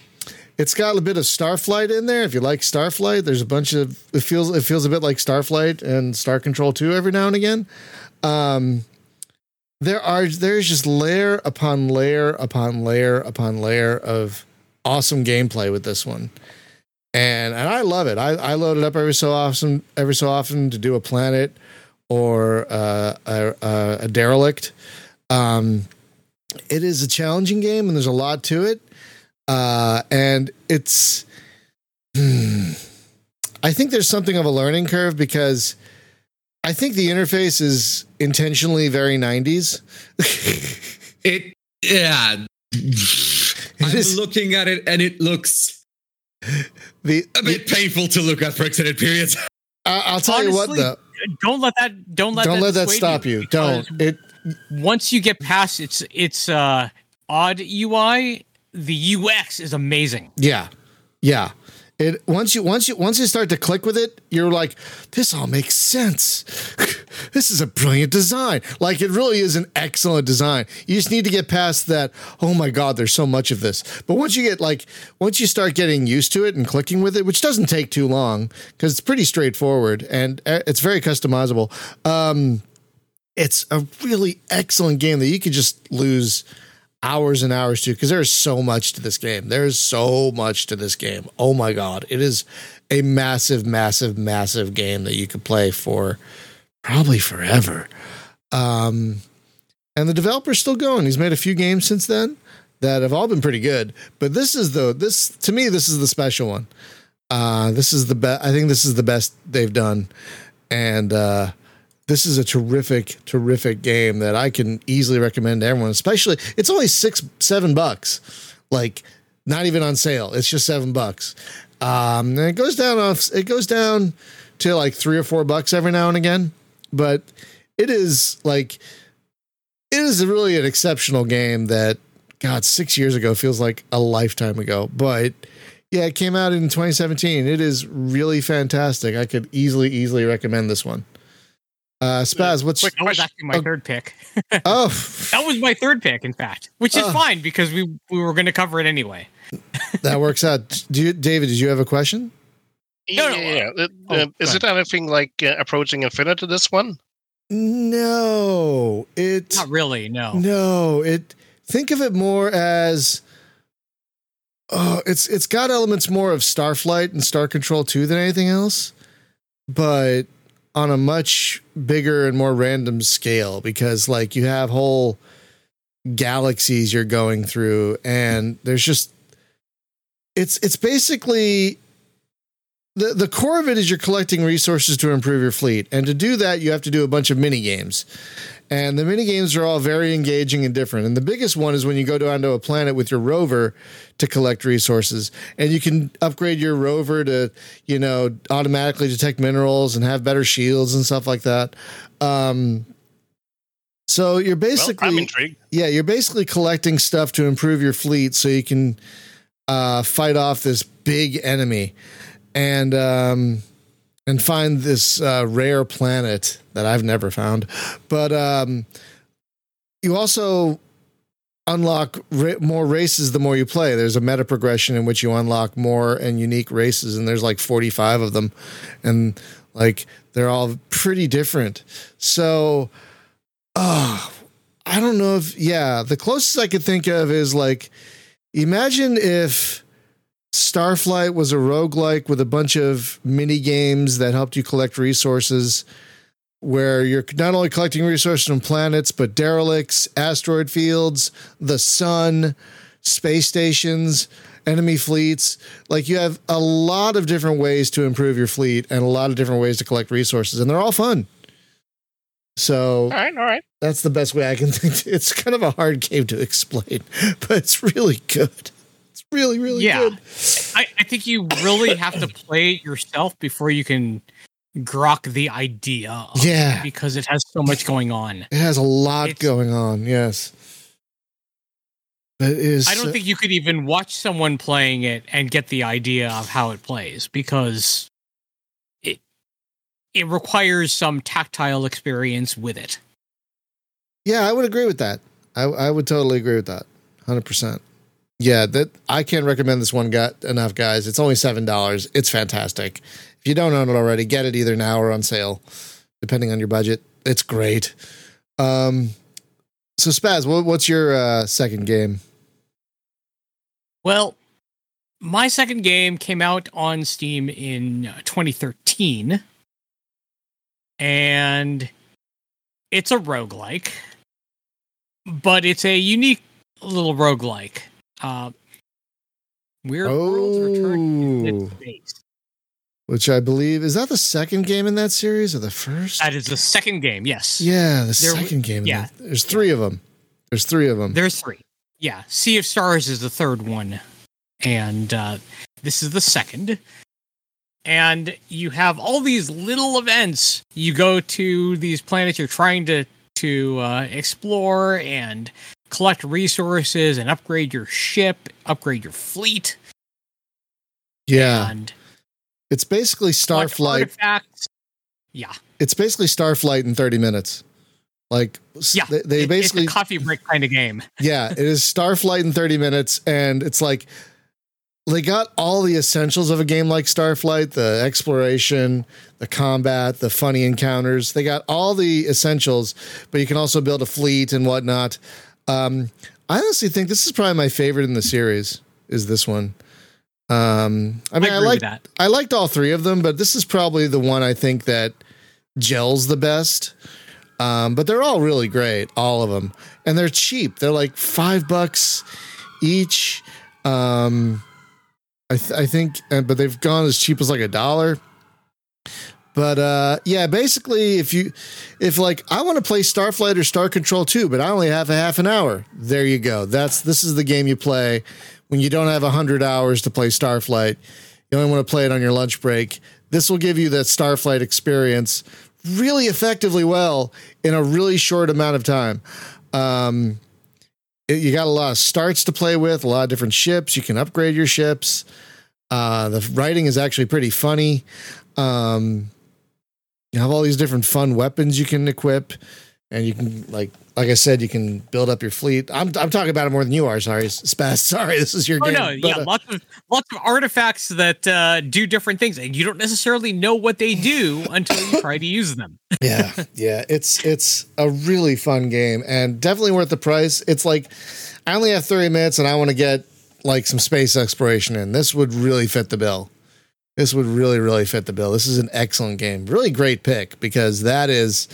it's got a bit of Starflight in there. If you like Starflight, there's a bunch of it feels it feels a bit like Starflight and Star Control 2 every now and again. Um, there are there's just layer upon layer upon layer upon layer of awesome gameplay with this one. And and I love it. I, I load it up every so often every so often to do a planet or uh, a, a, a derelict. Um, it is a challenging game and there's a lot to it uh, and it's hmm, i think there's something of a learning curve because i think the interface is intentionally very 90s It yeah. I'm is- looking at it and it looks the, a bit painful to look at for extended periods. I- i'll tell you what though Don't let that. Don't let don't that let that stop you don't it Once you get past its its uh, odd UI, the UX is amazing. yeah yeah it once you once you once you start to click with it you're like this all makes sense. This is a brilliant design. Like it really is an excellent design. You just need to get past that oh my god there's so much of this. But once you get like once you start getting used to it and clicking with it which doesn't take too long because it's pretty straightforward and uh, it's very customizable um it's a really excellent game that you could just lose hours and hours to because there's so much to this game. There's so much to this game. Oh my god, it is a massive, massive, massive game that you could play for probably forever. Um, and the developer's still going. He's made a few games since then that have all been pretty good, but this is the this to me this is the special one. Uh, this is the best. I think this is the best they've done, and uh, this is a terrific, terrific game that I can easily recommend to everyone. Especially, it's only six, seven bucks, like not even on sale. It's just seven bucks. Um, and it goes down off. It goes down to like three or four bucks every now and again, but it is like it is really an exceptional game that God six years ago feels like a lifetime ago, but. Yeah, it came out in 2017. It is really fantastic. I could easily, easily recommend this one. Uh, Spaz, what's Quick That was actually my Oh. third pick. oh That was my third pick, in fact, which is Oh. fine because we we were going to cover it anyway. that works out. Do you, David? Did you have a question? No, no, yeah, yeah. Uh, oh, uh, is it anything like uh, approaching Infinity? This one? No, it Not really. No. no it. Think of it more as oh, it's it's got elements more of Starflight and Star Control 2 than anything else, but on a much bigger and more random scale because like you have whole galaxies you're going through and there's just it's it's basically the the core of it is you're collecting resources to improve your fleet. And to do that you have to do a bunch of mini games. And the mini games are all very engaging and different. And the biggest one is when you go down to a planet with your rover to collect resources. And you can upgrade your rover to you know automatically detect minerals and have better shields and stuff like that. Um so you're basically well, I'm intrigued. yeah, you're basically collecting stuff to improve your fleet so you can uh, fight off this big enemy and um, and find this uh, rare planet that I've never found. But um, you also unlock ra- more races the more you play. There's a meta progression in which you unlock more and unique races, and there's like 45 of them, and like they're all pretty different. So oh, I don't know if yeah, the closest I could think of is like imagine if Starflight was a roguelike with a bunch of mini games that helped you collect resources where you're not only collecting resources from planets but derelicts, asteroid fields, the sun, space stations, enemy fleets. Like you have a lot of different ways to improve your fleet and a lot of different ways to collect resources and they're all fun. So All right, all right. that's the best way I can think. It's kind of a hard game to explain, but it's really good. Really, really Yeah. good. I, I think you really have to play it yourself before you can grok the idea of Yeah. it because it has so much going on. It has a lot It's- going on. Yes. It is. I don't uh, think you could even watch someone playing it and get the idea of how it plays because it it requires some tactile experience with it. Yeah, I would agree with that. I, I would totally agree with that. Hundred percent. Yeah, that I can't recommend this one guy enough, guys. It's only seven dollars. It's fantastic. If you don't own it already, get it either now or on sale, depending on your budget. It's great. Um, so Spaz, what, what's your uh, second game? Well, my second game came out on Steam in uh, 2013 and it's a roguelike, but it's a unique little roguelike. Uh, Weird Worlds Return to Oh, Space. which I believe is that the second game in that series or the first? That is the second game, yes. yeah, the There second game. yeah. that- there's three of them. There's three of them. There's three. Yeah, Sea of Stars is the third one, and uh, this is the second. And you have all these little events. You go to these planets you're trying to to uh, explore and collect resources and upgrade your ship, upgrade your fleet, yeah, and it's basically Starflight. Yeah, It's basically Starflight in 30 minutes. Like yeah. they, they It- basically it's a coffee break kind of game. yeah, it is Starflight in 30 minutes, and it's like they got all the essentials of a game like Starflight the exploration, the combat, the funny encounters. They got all the essentials, but you can also build a fleet and whatnot. Um, I honestly think this is probably my favorite in the series. Is this one? Um, I mean, I, agree like that. I liked all three of them, but this is probably the one I think that gels the best. Um, but they're all really great, all of them, and they're cheap. They're like five bucks each. Um, I, th- I think, but they've gone as cheap as like a dollar. But uh, yeah, basically, if you, if like I want to play Starflight or Star Control 2, but I only have a half an hour, there you go. That's this is the game you play when you don't have hundred hours to play Starflight. You only want to play it on your lunch break. This will give you that Starflight experience really effectively well in a really short amount of time. Um, it- you got a lot of starts to play with, a lot of different ships. You can upgrade your ships. Uh, the writing is actually pretty funny. Um, you have all these different fun weapons you can equip, and you can like, like I said, you can build up your fleet. I'm I'm talking about it more than you are. Sorry, Spaz. Sorry, this is your Oh game. no, But, yeah, uh, lots of lots of artifacts that uh, do different things, and you don't necessarily know what they do until you try to use them. yeah, yeah. It's it's a really fun game and definitely worth the price. It's like I only have 30 minutes and I want to get like some space exploration in. This would really fit the bill. This would really, really fit the bill. This is an excellent game. Really great pick because that is,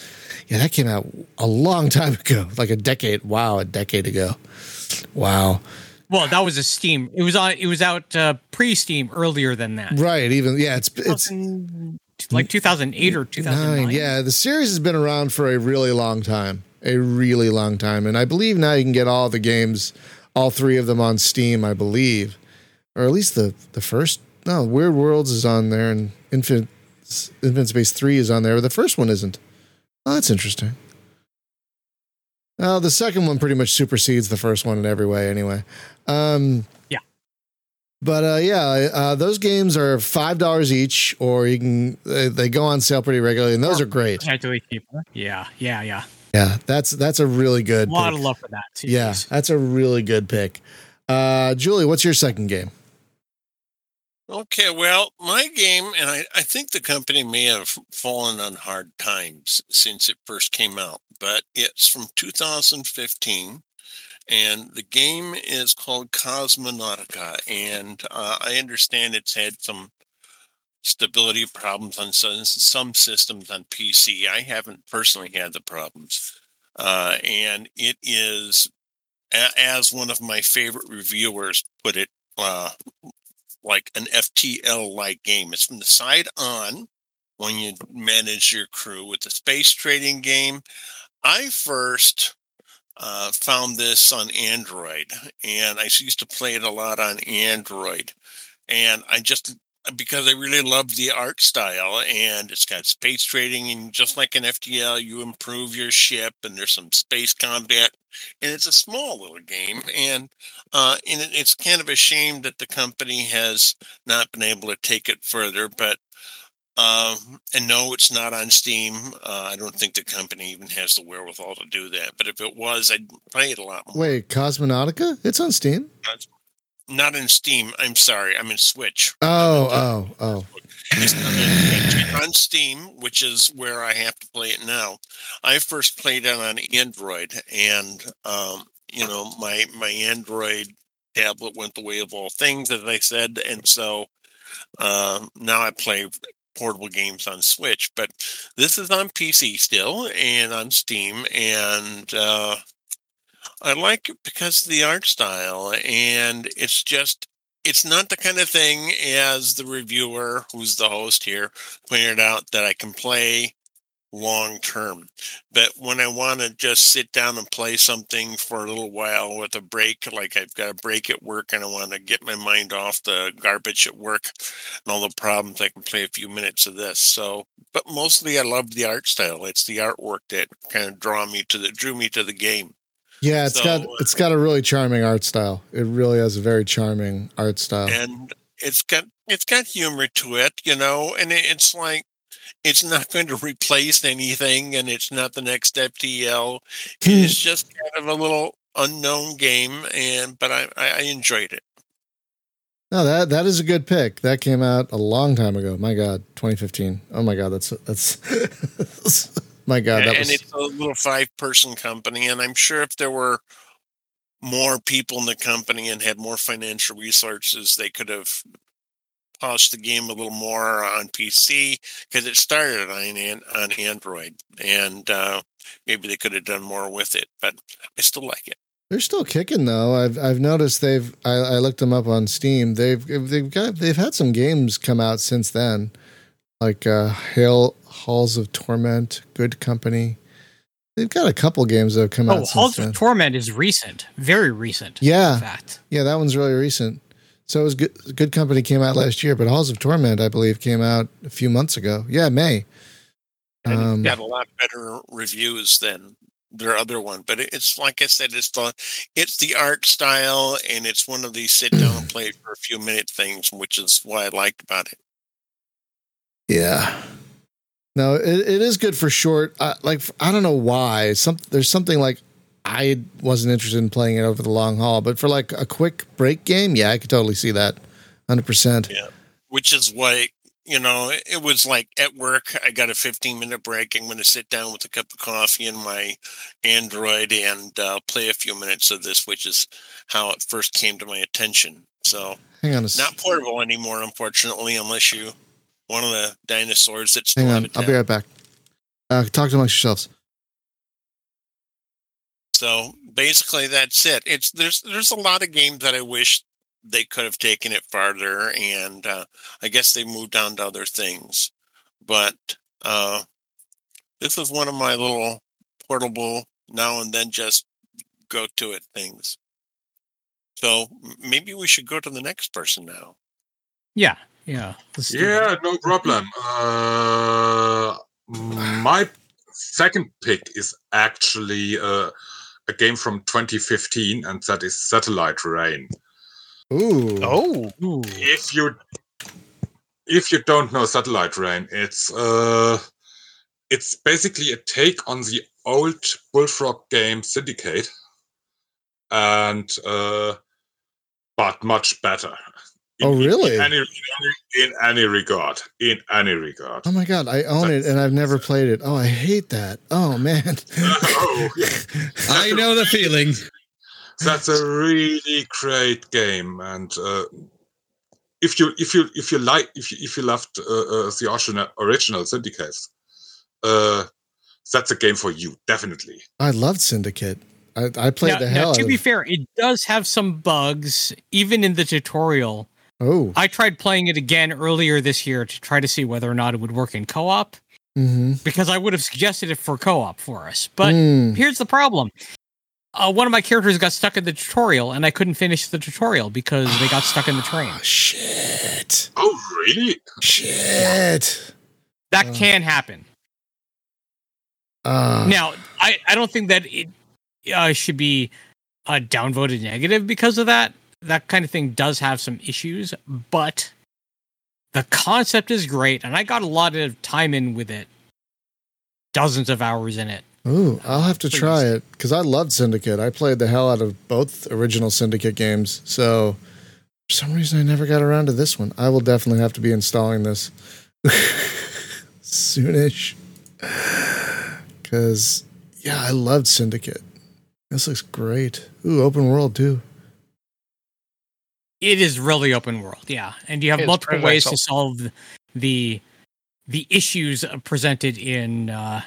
yeah, that came out a long time ago, like a decade. Wow, a decade ago. Wow. Well, that was a Steam. It was on. It was out uh, pre-Steam earlier than that. Right. Even yeah, it's it's like 2008 or 2009. nine. Yeah, the series has been around for a really long time, a really long time, and I believe now you can get all the games, all three of them on Steam. I believe, or at least the the first. No, Weird Worlds is on there, and Infinite Infinite Space Three is on there, but the first one isn't. Oh, that's interesting. Oh, the second one pretty much supersedes the first one in every way, anyway. Um, Yeah. But uh, yeah, uh, those games are five dollars each, or you can they, they go on sale pretty regularly, and those are great. Actually cheaper. Yeah, yeah, yeah. Yeah, that's that's a really good. A lot pick. of love for that. Too. Yeah, that's a really good pick. Uh, Julie, what's your second game? Okay, well, my game, and I, I think the company may have fallen on hard times since it first came out, but it's from 2015, and the game is called Cosmonautica, and uh, I understand it's had some stability problems on some, some systems on PC. I haven't personally had the problems, uh, and it is, as one of my favorite reviewers put it, uh, like an FTL like game. It's from the side on when you manage your crew with the space trading game. I first uh, found this on Android and I used to play it a lot on Android. And I just, because I really love the art style and it's got space trading and just like an FTL, you improve your ship and there's some space combat and it's a small little game. And uh, and it's kind of a shame that the company has not been able to take it further. But um, and no, it's not on Steam. Uh, I don't think the company even has the wherewithal to do that. But if it was, I'd play it a lot more. Wait, Cosmonautica? It's on Steam. Not in Steam. I'm sorry. I'm in Switch. Oh, oh, oh. On- Steam, which is where I have to play it now. I first played it on Android, and um, you know my my Android tablet went the way of all things, as I said, and so um, now I play portable games on Switch. But this is on PC still and on Steam, and uh, I like it because of the art style, and it's just it's not the kind of thing as the reviewer, who's the host here, pointed out that I can play long term. But when I want to just sit down and play something for a little while with a break, like I've got a break at work and I want to get my mind off the garbage at work and all the problems, I can play a few minutes of this. So, but mostly I love the art style. It's the artwork that kind of draw me to the drew me to the game. Yeah, it's So, got uh, it's got a really charming art style. It really has a very charming art style. and it's got it's got humor to it, you know, and it, it's like it's not going to replace anything, and it's not the next FTL. It's just kind of a little unknown game, and but I I, I enjoyed it. No, that that is a good pick. That came out a long time ago. My God, 2015. Oh my God, that's that's my God. That and was it's a little five person company, and I'm sure if there were more people in the company and had more financial resources, they could have polished the game a little more on PC because it started on on Android, and uh, maybe they could have done more with it. But I still like it. they're still kicking though. I've I've noticed they've I, I looked them up on Steam. They've they've got they've had some games come out since then, like uh, Hail Halls of Torment, Good Company. They've got a couple games that have come Oh, out Halls since then. of Torment is recent, very recent. Yeah. Yeah, that one's really recent. So it was good. Good Company came out last year, but Halls of Torment, I believe, came out a few months ago. Yeah, May. And Um, it's got a lot better reviews than their other one. But it's like I said, it's the it's the art style, and it's one of these sit down and play for a few minute things, which is what I liked about it. Yeah. No, it, it is good for short. Uh, like I don't know why. Some there's something like I wasn't interested in playing it over the long haul, but for like a quick break game, yeah, I could totally see that. Hundred percent. Yeah. Which is why you know it- was like at work. I got a 15 minute break. I'm going to sit down with a cup of coffee and my Android and uh, play a few minutes of this, which is how it first came to my attention. So Hang on a not portable anymore, unfortunately, unless you one of the dinosaurs that Hang on. I'll be right back. Uh, talk amongst yourselves. So basically, that's it. It's there's there's a lot of games that I wish they could have taken it farther, and uh, I guess they moved on to other things. But uh, this is one of my little portable now and then just go to it things. So maybe we should go to the next person now. Yeah, yeah. let's. Yeah, no problem. Uh, my second pick is actually uh, a game from 2015, and that is Satellite Reign. Ooh. Oh, Ooh. If you if you don't know Satellite Reign, it's uh, it's basically a take on the old Bullfrog game Syndicate, and uh, but much better. Oh, really? In any, in any, in any regard. In any regard. Oh my god, I own it and I've never played it. Oh, I hate that. Oh man. oh, I know the feeling. that's a really great game, and uh, if you if you if you like if you if you loved uh, uh, the original original Syndicate, uh, that's a game for you definitely. I loved Syndicate. I, I played Now- the now, hell to out be of fair, it does have some bugs, even in the tutorial. Oh. I tried playing it again earlier this year to try to see whether or not it would work in co-op Mm-hmm. because I would have suggested it for co-op for us. But Mm. here's the problem. Uh, one of my characters got stuck in the tutorial and I couldn't finish the tutorial because they got stuck in the train. Oh, shit. Oh, really? Shit. That Oh. can happen. Uh, Now, I, I don't think that it uh, should be uh, downvoted negative because of that. That kind of thing does have some issues, but the concept is great, and I got a lot of time in with it. Dozens of hours in it. Ooh, I'll have to Please. try it because I loved Syndicate. I played the hell out of both original Syndicate games. So for some reason, I never got around to this one. I will definitely have to be installing this soonish. Because, yeah, I loved Syndicate. This looks great. Ooh, open world too. It is really open world, yeah, and you have It's multiple ways to solve the the issues presented in uh,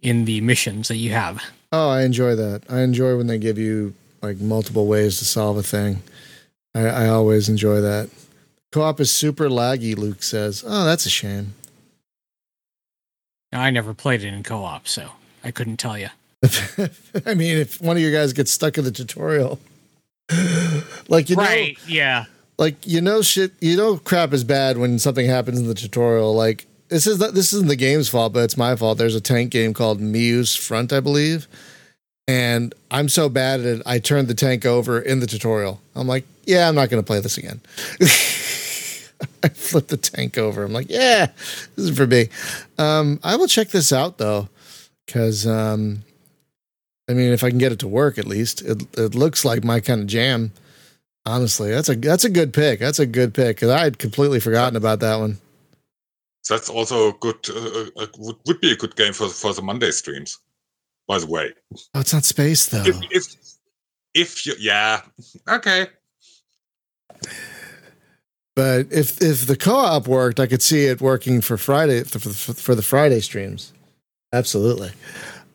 in the missions that you have. Oh, I enjoy that. I enjoy when they give you like multiple ways to solve a thing. I, I always enjoy that. Co-op is super laggy. Luke says, "Oh, that's a shame." I never played it in co-op, so I couldn't tell you. I mean, if one of you guys gets stuck in the tutorial, like you know. Yeah. like you know, shit, you know, crap is bad when something happens in the tutorial. Like this is this isn't the game's fault, but it's my fault. There's a tank game called Miu's Front, I believe, and I'm so bad at it, I turned the tank over in the tutorial. I'm like, yeah, I'm not going to play this again. I flipped the tank over. I'm like, yeah, this is for me. Um, I will check this out though, because um, I mean, if I can get it to work, at least it it looks like my kind of jam. Honestly, that's a that's a good pick. That's a good pick because I had completely forgotten about that one. That's also a good. Uh, uh, would, would be a good game for for the Monday streams. By the way, Oh, it's not space though. if, if if you yeah okay But if if the co-op worked, I could see it working for Friday for, for, for the Friday streams. Absolutely.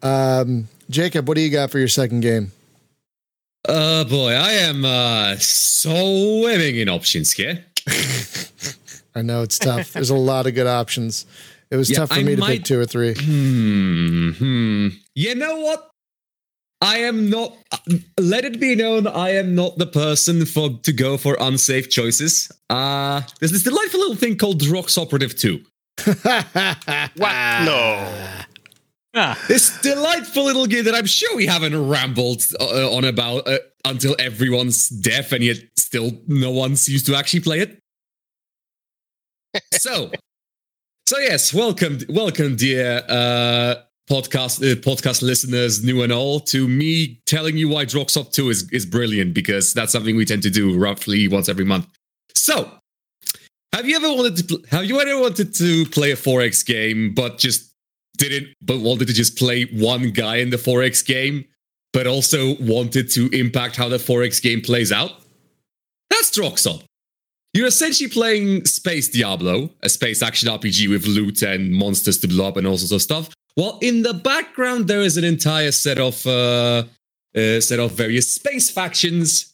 Um, Jacob, what do you got for your second game? Oh boy, I am uh, swimming in options here. I know it's tough. There's a lot of good options. It was Yeah, tough for I me to might- pick two or three. Hmm, hmm. You know what? I am not. Let it be known, I am not the person for to go for unsafe choices. Uh there's this delightful little thing called Drox Operative 2. what? No. Ah, This delightful little game that I'm sure we haven't rambled uh, on about uh, until everyone's deaf, and yet still no one seems to actually play it. so, so yes, welcome, welcome, dear uh, podcast uh, podcast listeners, new and all, to me telling you why Droxop Two is is brilliant because that's something we tend to do roughly once every month. So, have you ever wanted to pl- have you ever wanted to play a 4X game but just didn't but wanted to just play one guy in the 4X game, but also wanted to impact how the 4X game plays out? That's Droxel. You're essentially playing Space Diablo, a space action RPG with loot and monsters to blow up and all sorts of stuff. While in the background, there is an entire set of uh, uh, set of various space factions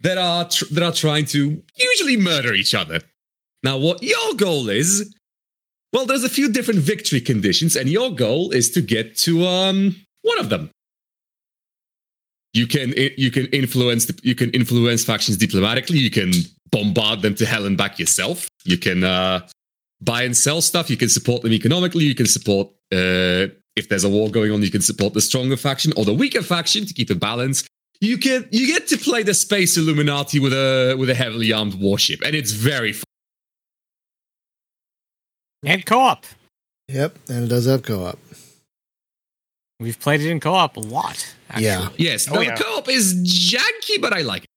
that are tr- that are trying to usually murder each other. Now, what your goal is? Well, there's a few different victory conditions, and your goal is to get to um one of them. You can you can influence the, you can influence factions diplomatically. You can bombard them to hell and back yourself. You can uh, buy and sell stuff. You can support them economically. You can support uh, if there's a war going on. You can support the stronger faction or the weaker faction to keep a balance. You can you get to play the space Illuminati with a with a heavily armed warship, and it's very fun. And co-op. Yep, and it does have co-op. We've played it in co-op a lot. Actually. Yeah. Yes, Oh, now yeah. co-op is janky, but I like it.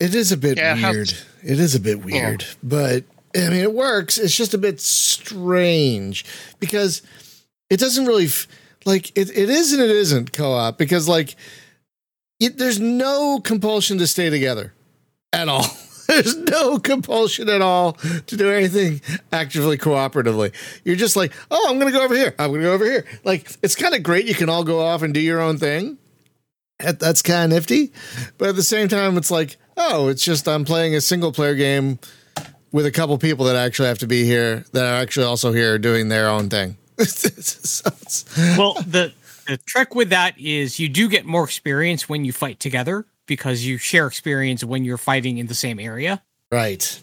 It is a bit Yeah, it has- weird. It is a bit weird, but I mean, it works. It's just a bit strange because it doesn't really f- like it. It is and it isn't co-op because like it, there's no compulsion to stay together at all. There's no compulsion at all to do anything actively cooperatively. You're just like, oh, I'm going to go over here. I'm going to go over here. Like, it's kind of great. You can all go off and do your own thing. That, that's kind of nifty. But at the same time, it's like, oh, it's just I'm playing a single player game with a couple people that actually have to be here that are actually also here doing their own thing. So well, the the trick with that is you do get more experience when you fight together because you share experience when you're fighting in the same area. right.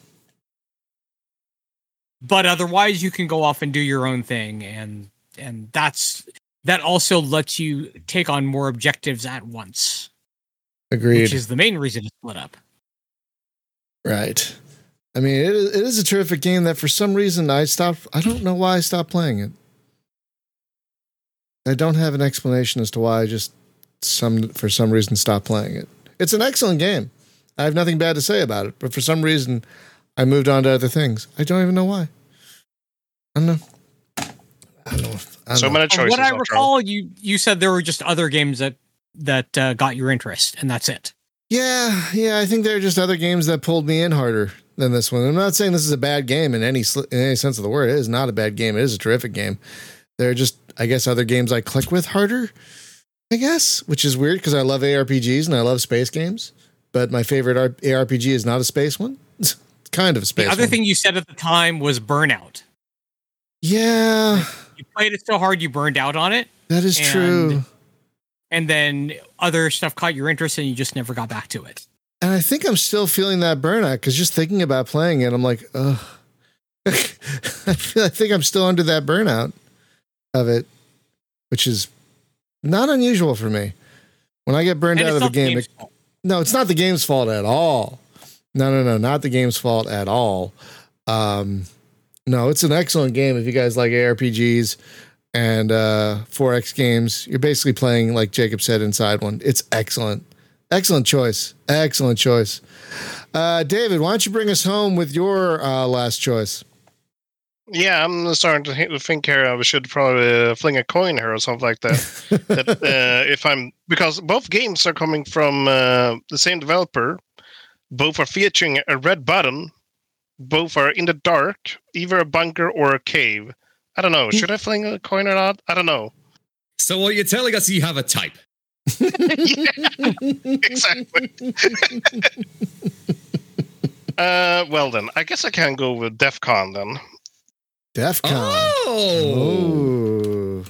But otherwise, you can go off and do your own thing, and and that's that also lets you take on more objectives at once, Agreed. which is the main reason to split up. Right. I mean, it is, it is a terrific game that for some reason I stopped. I don't know why I stopped playing it. I don't have an explanation as to why I just some for some reason stopped playing it. It's an excellent game. I have nothing bad to say about it, but for some reason I moved on to other things. I don't even know why. I don't know. I don't know. I don't So know. many choices. what I after all. recall, you you said there were just other games that that uh, got your interest, and that's it. Yeah, yeah, I think there are just other games that pulled me in harder than this one. I'm not saying this is a bad game in any in any sense of the word. It is not a bad game. It is a terrific game. There are just, I guess, other games I click with harder. I guess, which is weird because I love ARPGs and I love space games, but my favorite ARPG is not a space one. It's kind of a space. the other one. thing you said at the time was burnout. yeah, You played it so hard you burned out on it, that is And- true. and then other stuff caught your interest, and you just never got back to it. And I think I'm still feeling that burnout because just thinking about playing it, I'm like, ugh. I feel, I think I'm still under that burnout of it, which is not unusual for me. When I get burned And out of a game, it- no, it's not the game's fault at all. No, no, no, not the game's fault at all. Um, no, it's an excellent game if you guys like ARPGs and uh, 4X games. You're basically playing, like Jacob said, inside one. It's excellent. Excellent choice. Excellent choice. Uh, David, why don't you bring us home with your uh, last choice? Yeah, I'm starting to think here I should probably uh, fling a coin here or something like that. that uh, if I'm because both games are coming from uh, the same developer, both are featuring a red button, both are in the dark, either a bunker or a cave. I don't know. Should I fling a coin or not? I don't know. So what you're telling us, you have a type. exactly. uh, well then, I guess I can go with DefCon then. DEF CON. Oh, Oh,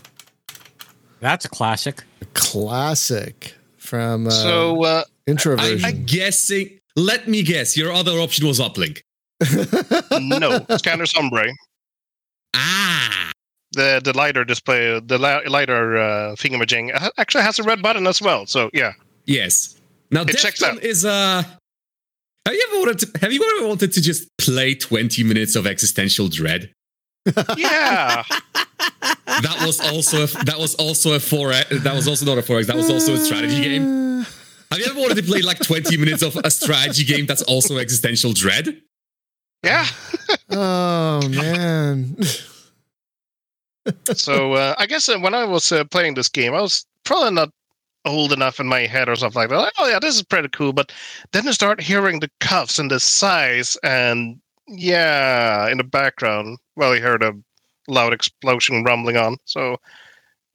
That's a classic. A classic from uh, so uh, Introversion. I, I'm guessing. Let me guess. Your other option was Uplink. no, Scanner Sombre. Ah, the the LIDAR display, the li- LIDAR uh, thingamajig ha- actually has a red button as well. So yeah, yes. Now, It checks DEFCON out. is uh. Have you ever wanted to? Have you ever wanted to just play 20 minutes of existential dread? Yeah, That was also a, that was also a four. That was also not a four X. That was also a strategy game. Have you ever wanted to play like 20 minutes of a strategy game that's also existential dread? yeah. oh man. So uh, I guess uh, when I was uh, playing this game, I was probably not old enough in my head or something like that. Like, oh yeah, this is pretty cool. But then you start hearing the cuffs and the sighs and yeah, in the background, well, he heard a loud explosion rumbling on. So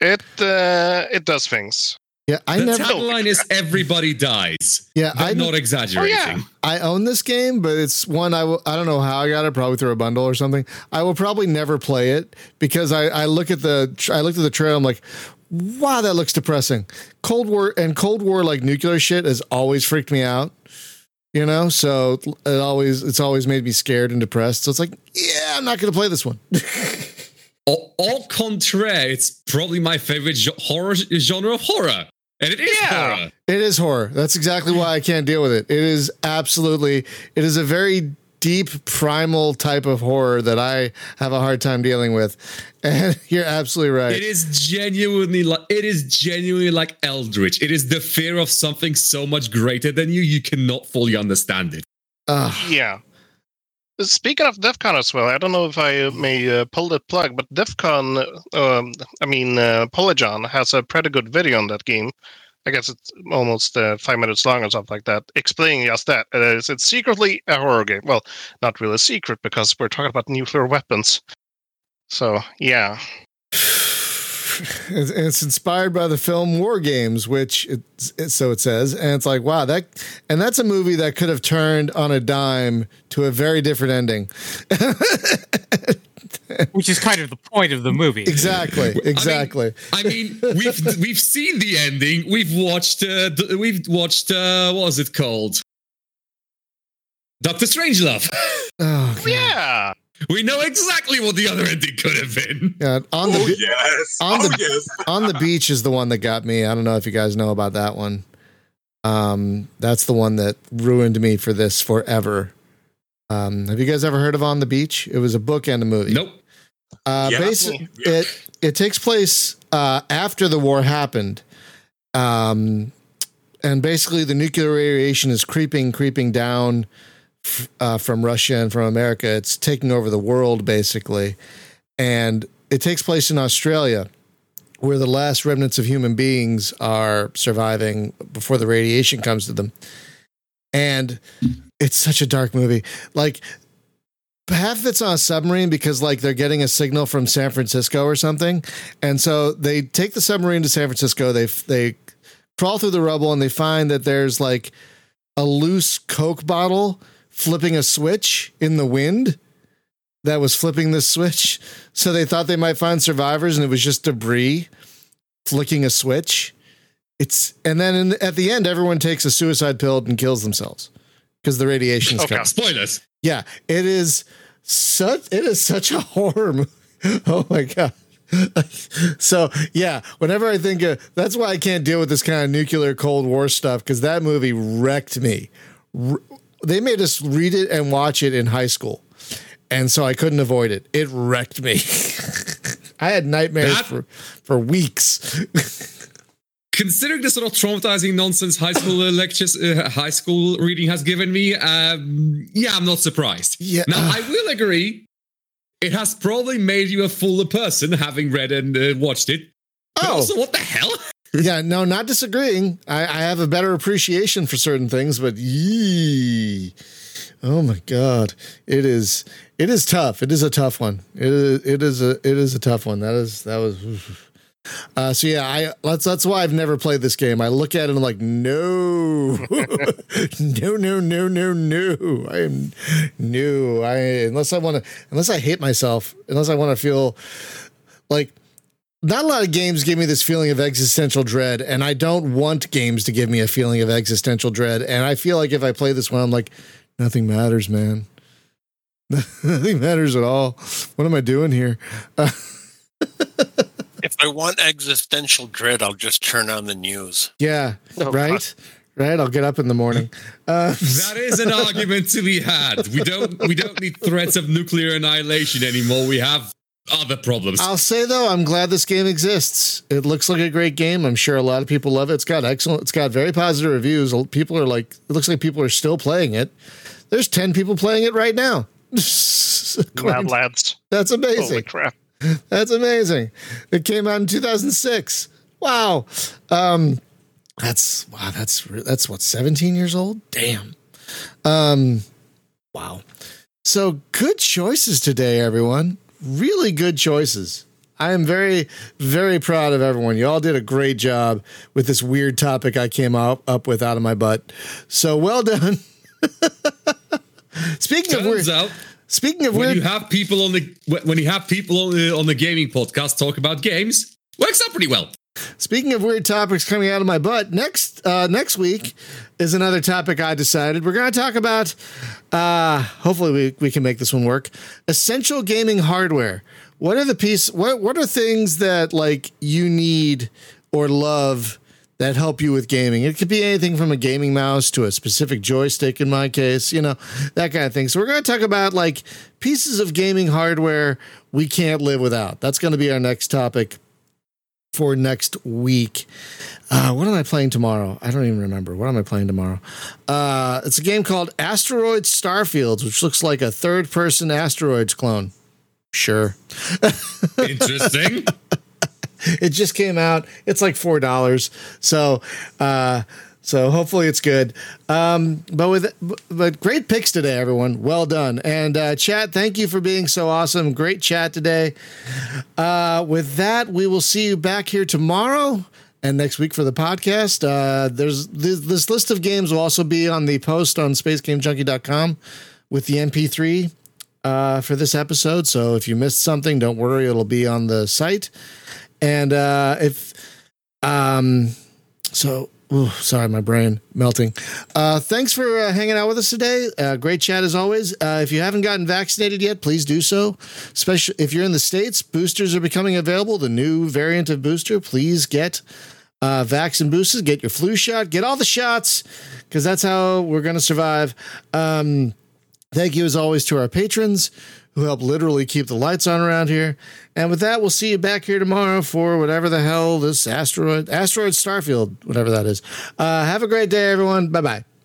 it uh, it does things. Yeah, I the never. The tagline is "Everybody dies." Yeah, I'm not exaggerating. Oh, yeah. I own this game, but it's one I will, I don't know how I got it. Probably through a bundle or something. I will probably never play it because I, I look at the I looked at the trailer. I'm like, wow, that looks depressing. Cold War and Cold War like nuclear shit has always freaked me out. You know, so it always it's always made me scared and depressed. So it's like, yeah, I'm not going to play this one. Au, au contraire, it's probably my favorite jo- horror genre of horror, and it is Yeah. horror. It is horror. That's exactly why I can't deal with it. It is absolutely. It is a very deep primal type of horror that I have a hard time dealing with. And you're absolutely right. It is genuinely like it is genuinely like Eldritch. It is the fear of something so much greater than you. You cannot fully understand it. Ugh. Yeah. Speaking of DEF CON as well, I don't know if I uh, may uh, pull the plug, but DEF CON, um, I mean, uh, Polygon has a pretty good video on that game. I guess it's almost uh, five minutes long or something like that, explaining just that. Uh, it's, it's secretly a horror game. Well, not really a secret because we're talking about nuclear weapons. So, yeah. It's, it's inspired by the film War Games, which it's, it, so it says, and it's like wow that, and that's a movie that could have turned on a dime to a very different ending. which is kind of the point of the movie. Exactly, exactly. I mean, we've we've seen the ending. We've watched. Uh, we've watched. Uh, what was it called? Doctor Strangelove. oh, God. Yeah. we know exactly what the other ending could have been. Yeah, on the Oh bi- yes. on oh the- yes. on the beach is the one that got me. I don't know if you guys know about that one. Um, that's the one that ruined me for this forever. Um, have you guys ever heard of On the Beach? It was a book and a movie. Nope. Uh, Yeah. basi- Yeah. it it takes place uh, after the war happened, um, and basically the nuclear radiation is creeping, creeping down f- uh, from Russia and from America. It's taking over the world basically, and it takes place in Australia, where the last remnants of human beings are surviving before the radiation comes to them, and it's such a dark movie. Like half of it's on a submarine because like they're getting a signal from San Francisco or something, and so they take the submarine to San Francisco. They they crawl through the rubble and they find that there's like a loose Coke bottle flipping a switch in the wind that was flipping the switch. So they thought they might find survivors, and it was just debris flicking a switch. It's and then in, at the end, everyone takes a suicide pill and kills themselves because the radiation's Okay. coming. Spoilers. Yeah, it is such it is such a horror movie. Oh my god. so yeah, whenever I think of that's why I can't deal with this kind of nuclear Cold War stuff because that movie wrecked me. R- they made us read it and watch it in high school, and so I couldn't avoid it. It wrecked me. I had nightmares That- for for weeks. Considering the sort of traumatizing nonsense high school uh, lectures, uh, high school reading has given me, um, yeah, I'm not surprised. Yeah. Now, I will agree, it has probably made you a fuller person having read and uh, watched it. Oh. also, what the hell? yeah, no, not disagreeing. I, I have a better appreciation for certain things, but yee, oh my god, it is it is tough. It is a tough one. It is it is a it is a tough one. That is that was. Uh, so yeah, I that's that's why I've never played this game. I look at it and I'm like, no, no, no, no, no, no. I am no. I unless I want to unless I hate myself, unless I want to feel like not a lot of games give me this feeling of existential dread, and I don't want games to give me a feeling of existential dread. And I feel like if I play this one, I'm like, nothing matters, man. nothing matters at all. What am I doing here? Uh, I want existential dread, I'll just turn on the news. yeah, Oh, right, right. I'll get up in the morning. Uh, That is an argument to be had. We don't we don't need threats of nuclear annihilation anymore. We have other problems. I'll say though, I'm glad this game exists. It looks like a great game. I'm sure a lot of people love it. It's got excellent. It's got very positive reviews. People are like, it looks like people are still playing it. There's ten people playing it right now. Mad lads. That's amazing. Holy amazing. crap. That's amazing. It came out in 2006. Wow. Um, That's wow. That's that's what seventeen years old. Damn. Um. Wow. So good choices today, everyone. Really good choices. I am very, very proud of everyone. You all did a great job with this weird topic I came up, up with out of my butt. So well done. speaking of weird, Turns out, speaking of when weird, you have people on the when you have people on the on the gaming podcast talk about games, works out pretty well. Speaking of weird topics coming out of my butt, next uh, next week is another topic I decided we're going to talk about. Uh, hopefully, we, we can make this one work. Essential gaming hardware. What are the piece? What what are things that like you need or love that help you with gaming? It could be anything from a gaming mouse to a specific joystick. In my case, you know that kind of thing. So we're going to talk about like pieces of gaming hardware we can't live without. That's going to be our next topic for next week. Uh, what am I playing tomorrow? I don't even remember. What am I playing tomorrow? Uh, it's a game called Asteroid Starfields, which looks like a third person asteroids clone. Sure. Interesting. It just came out. It's like four dollars. So, uh, so hopefully it's good. Um, but with but great picks today, everyone. Well done. And uh, chat, thank you for being so awesome. Great chat today. Uh, with that, we will see you back here tomorrow and next week for the podcast. Uh, there's this, this list of games will also be on the post on spacegamejunkie.com with the MP3 uh, for this episode. So if you missed something, don't worry, it'll be on the site. And uh, if um, so, ooh, sorry, my brain melting. Uh, thanks for uh, hanging out with us today. Uh, great chat as always. Uh, if you haven't gotten vaccinated yet, please do so. Especially if you're in the states, boosters are becoming available. The new variant of booster, please get uh, and boosters. Get your flu shot. Get all the shots because that's how we're going to survive. Um, Thank you, as always, to our patrons who help literally keep the lights on around here. And with that, we'll see you back here tomorrow for whatever the hell this asteroid, asteroid Starfield, whatever that is. Uh, have a great day, everyone. Bye bye.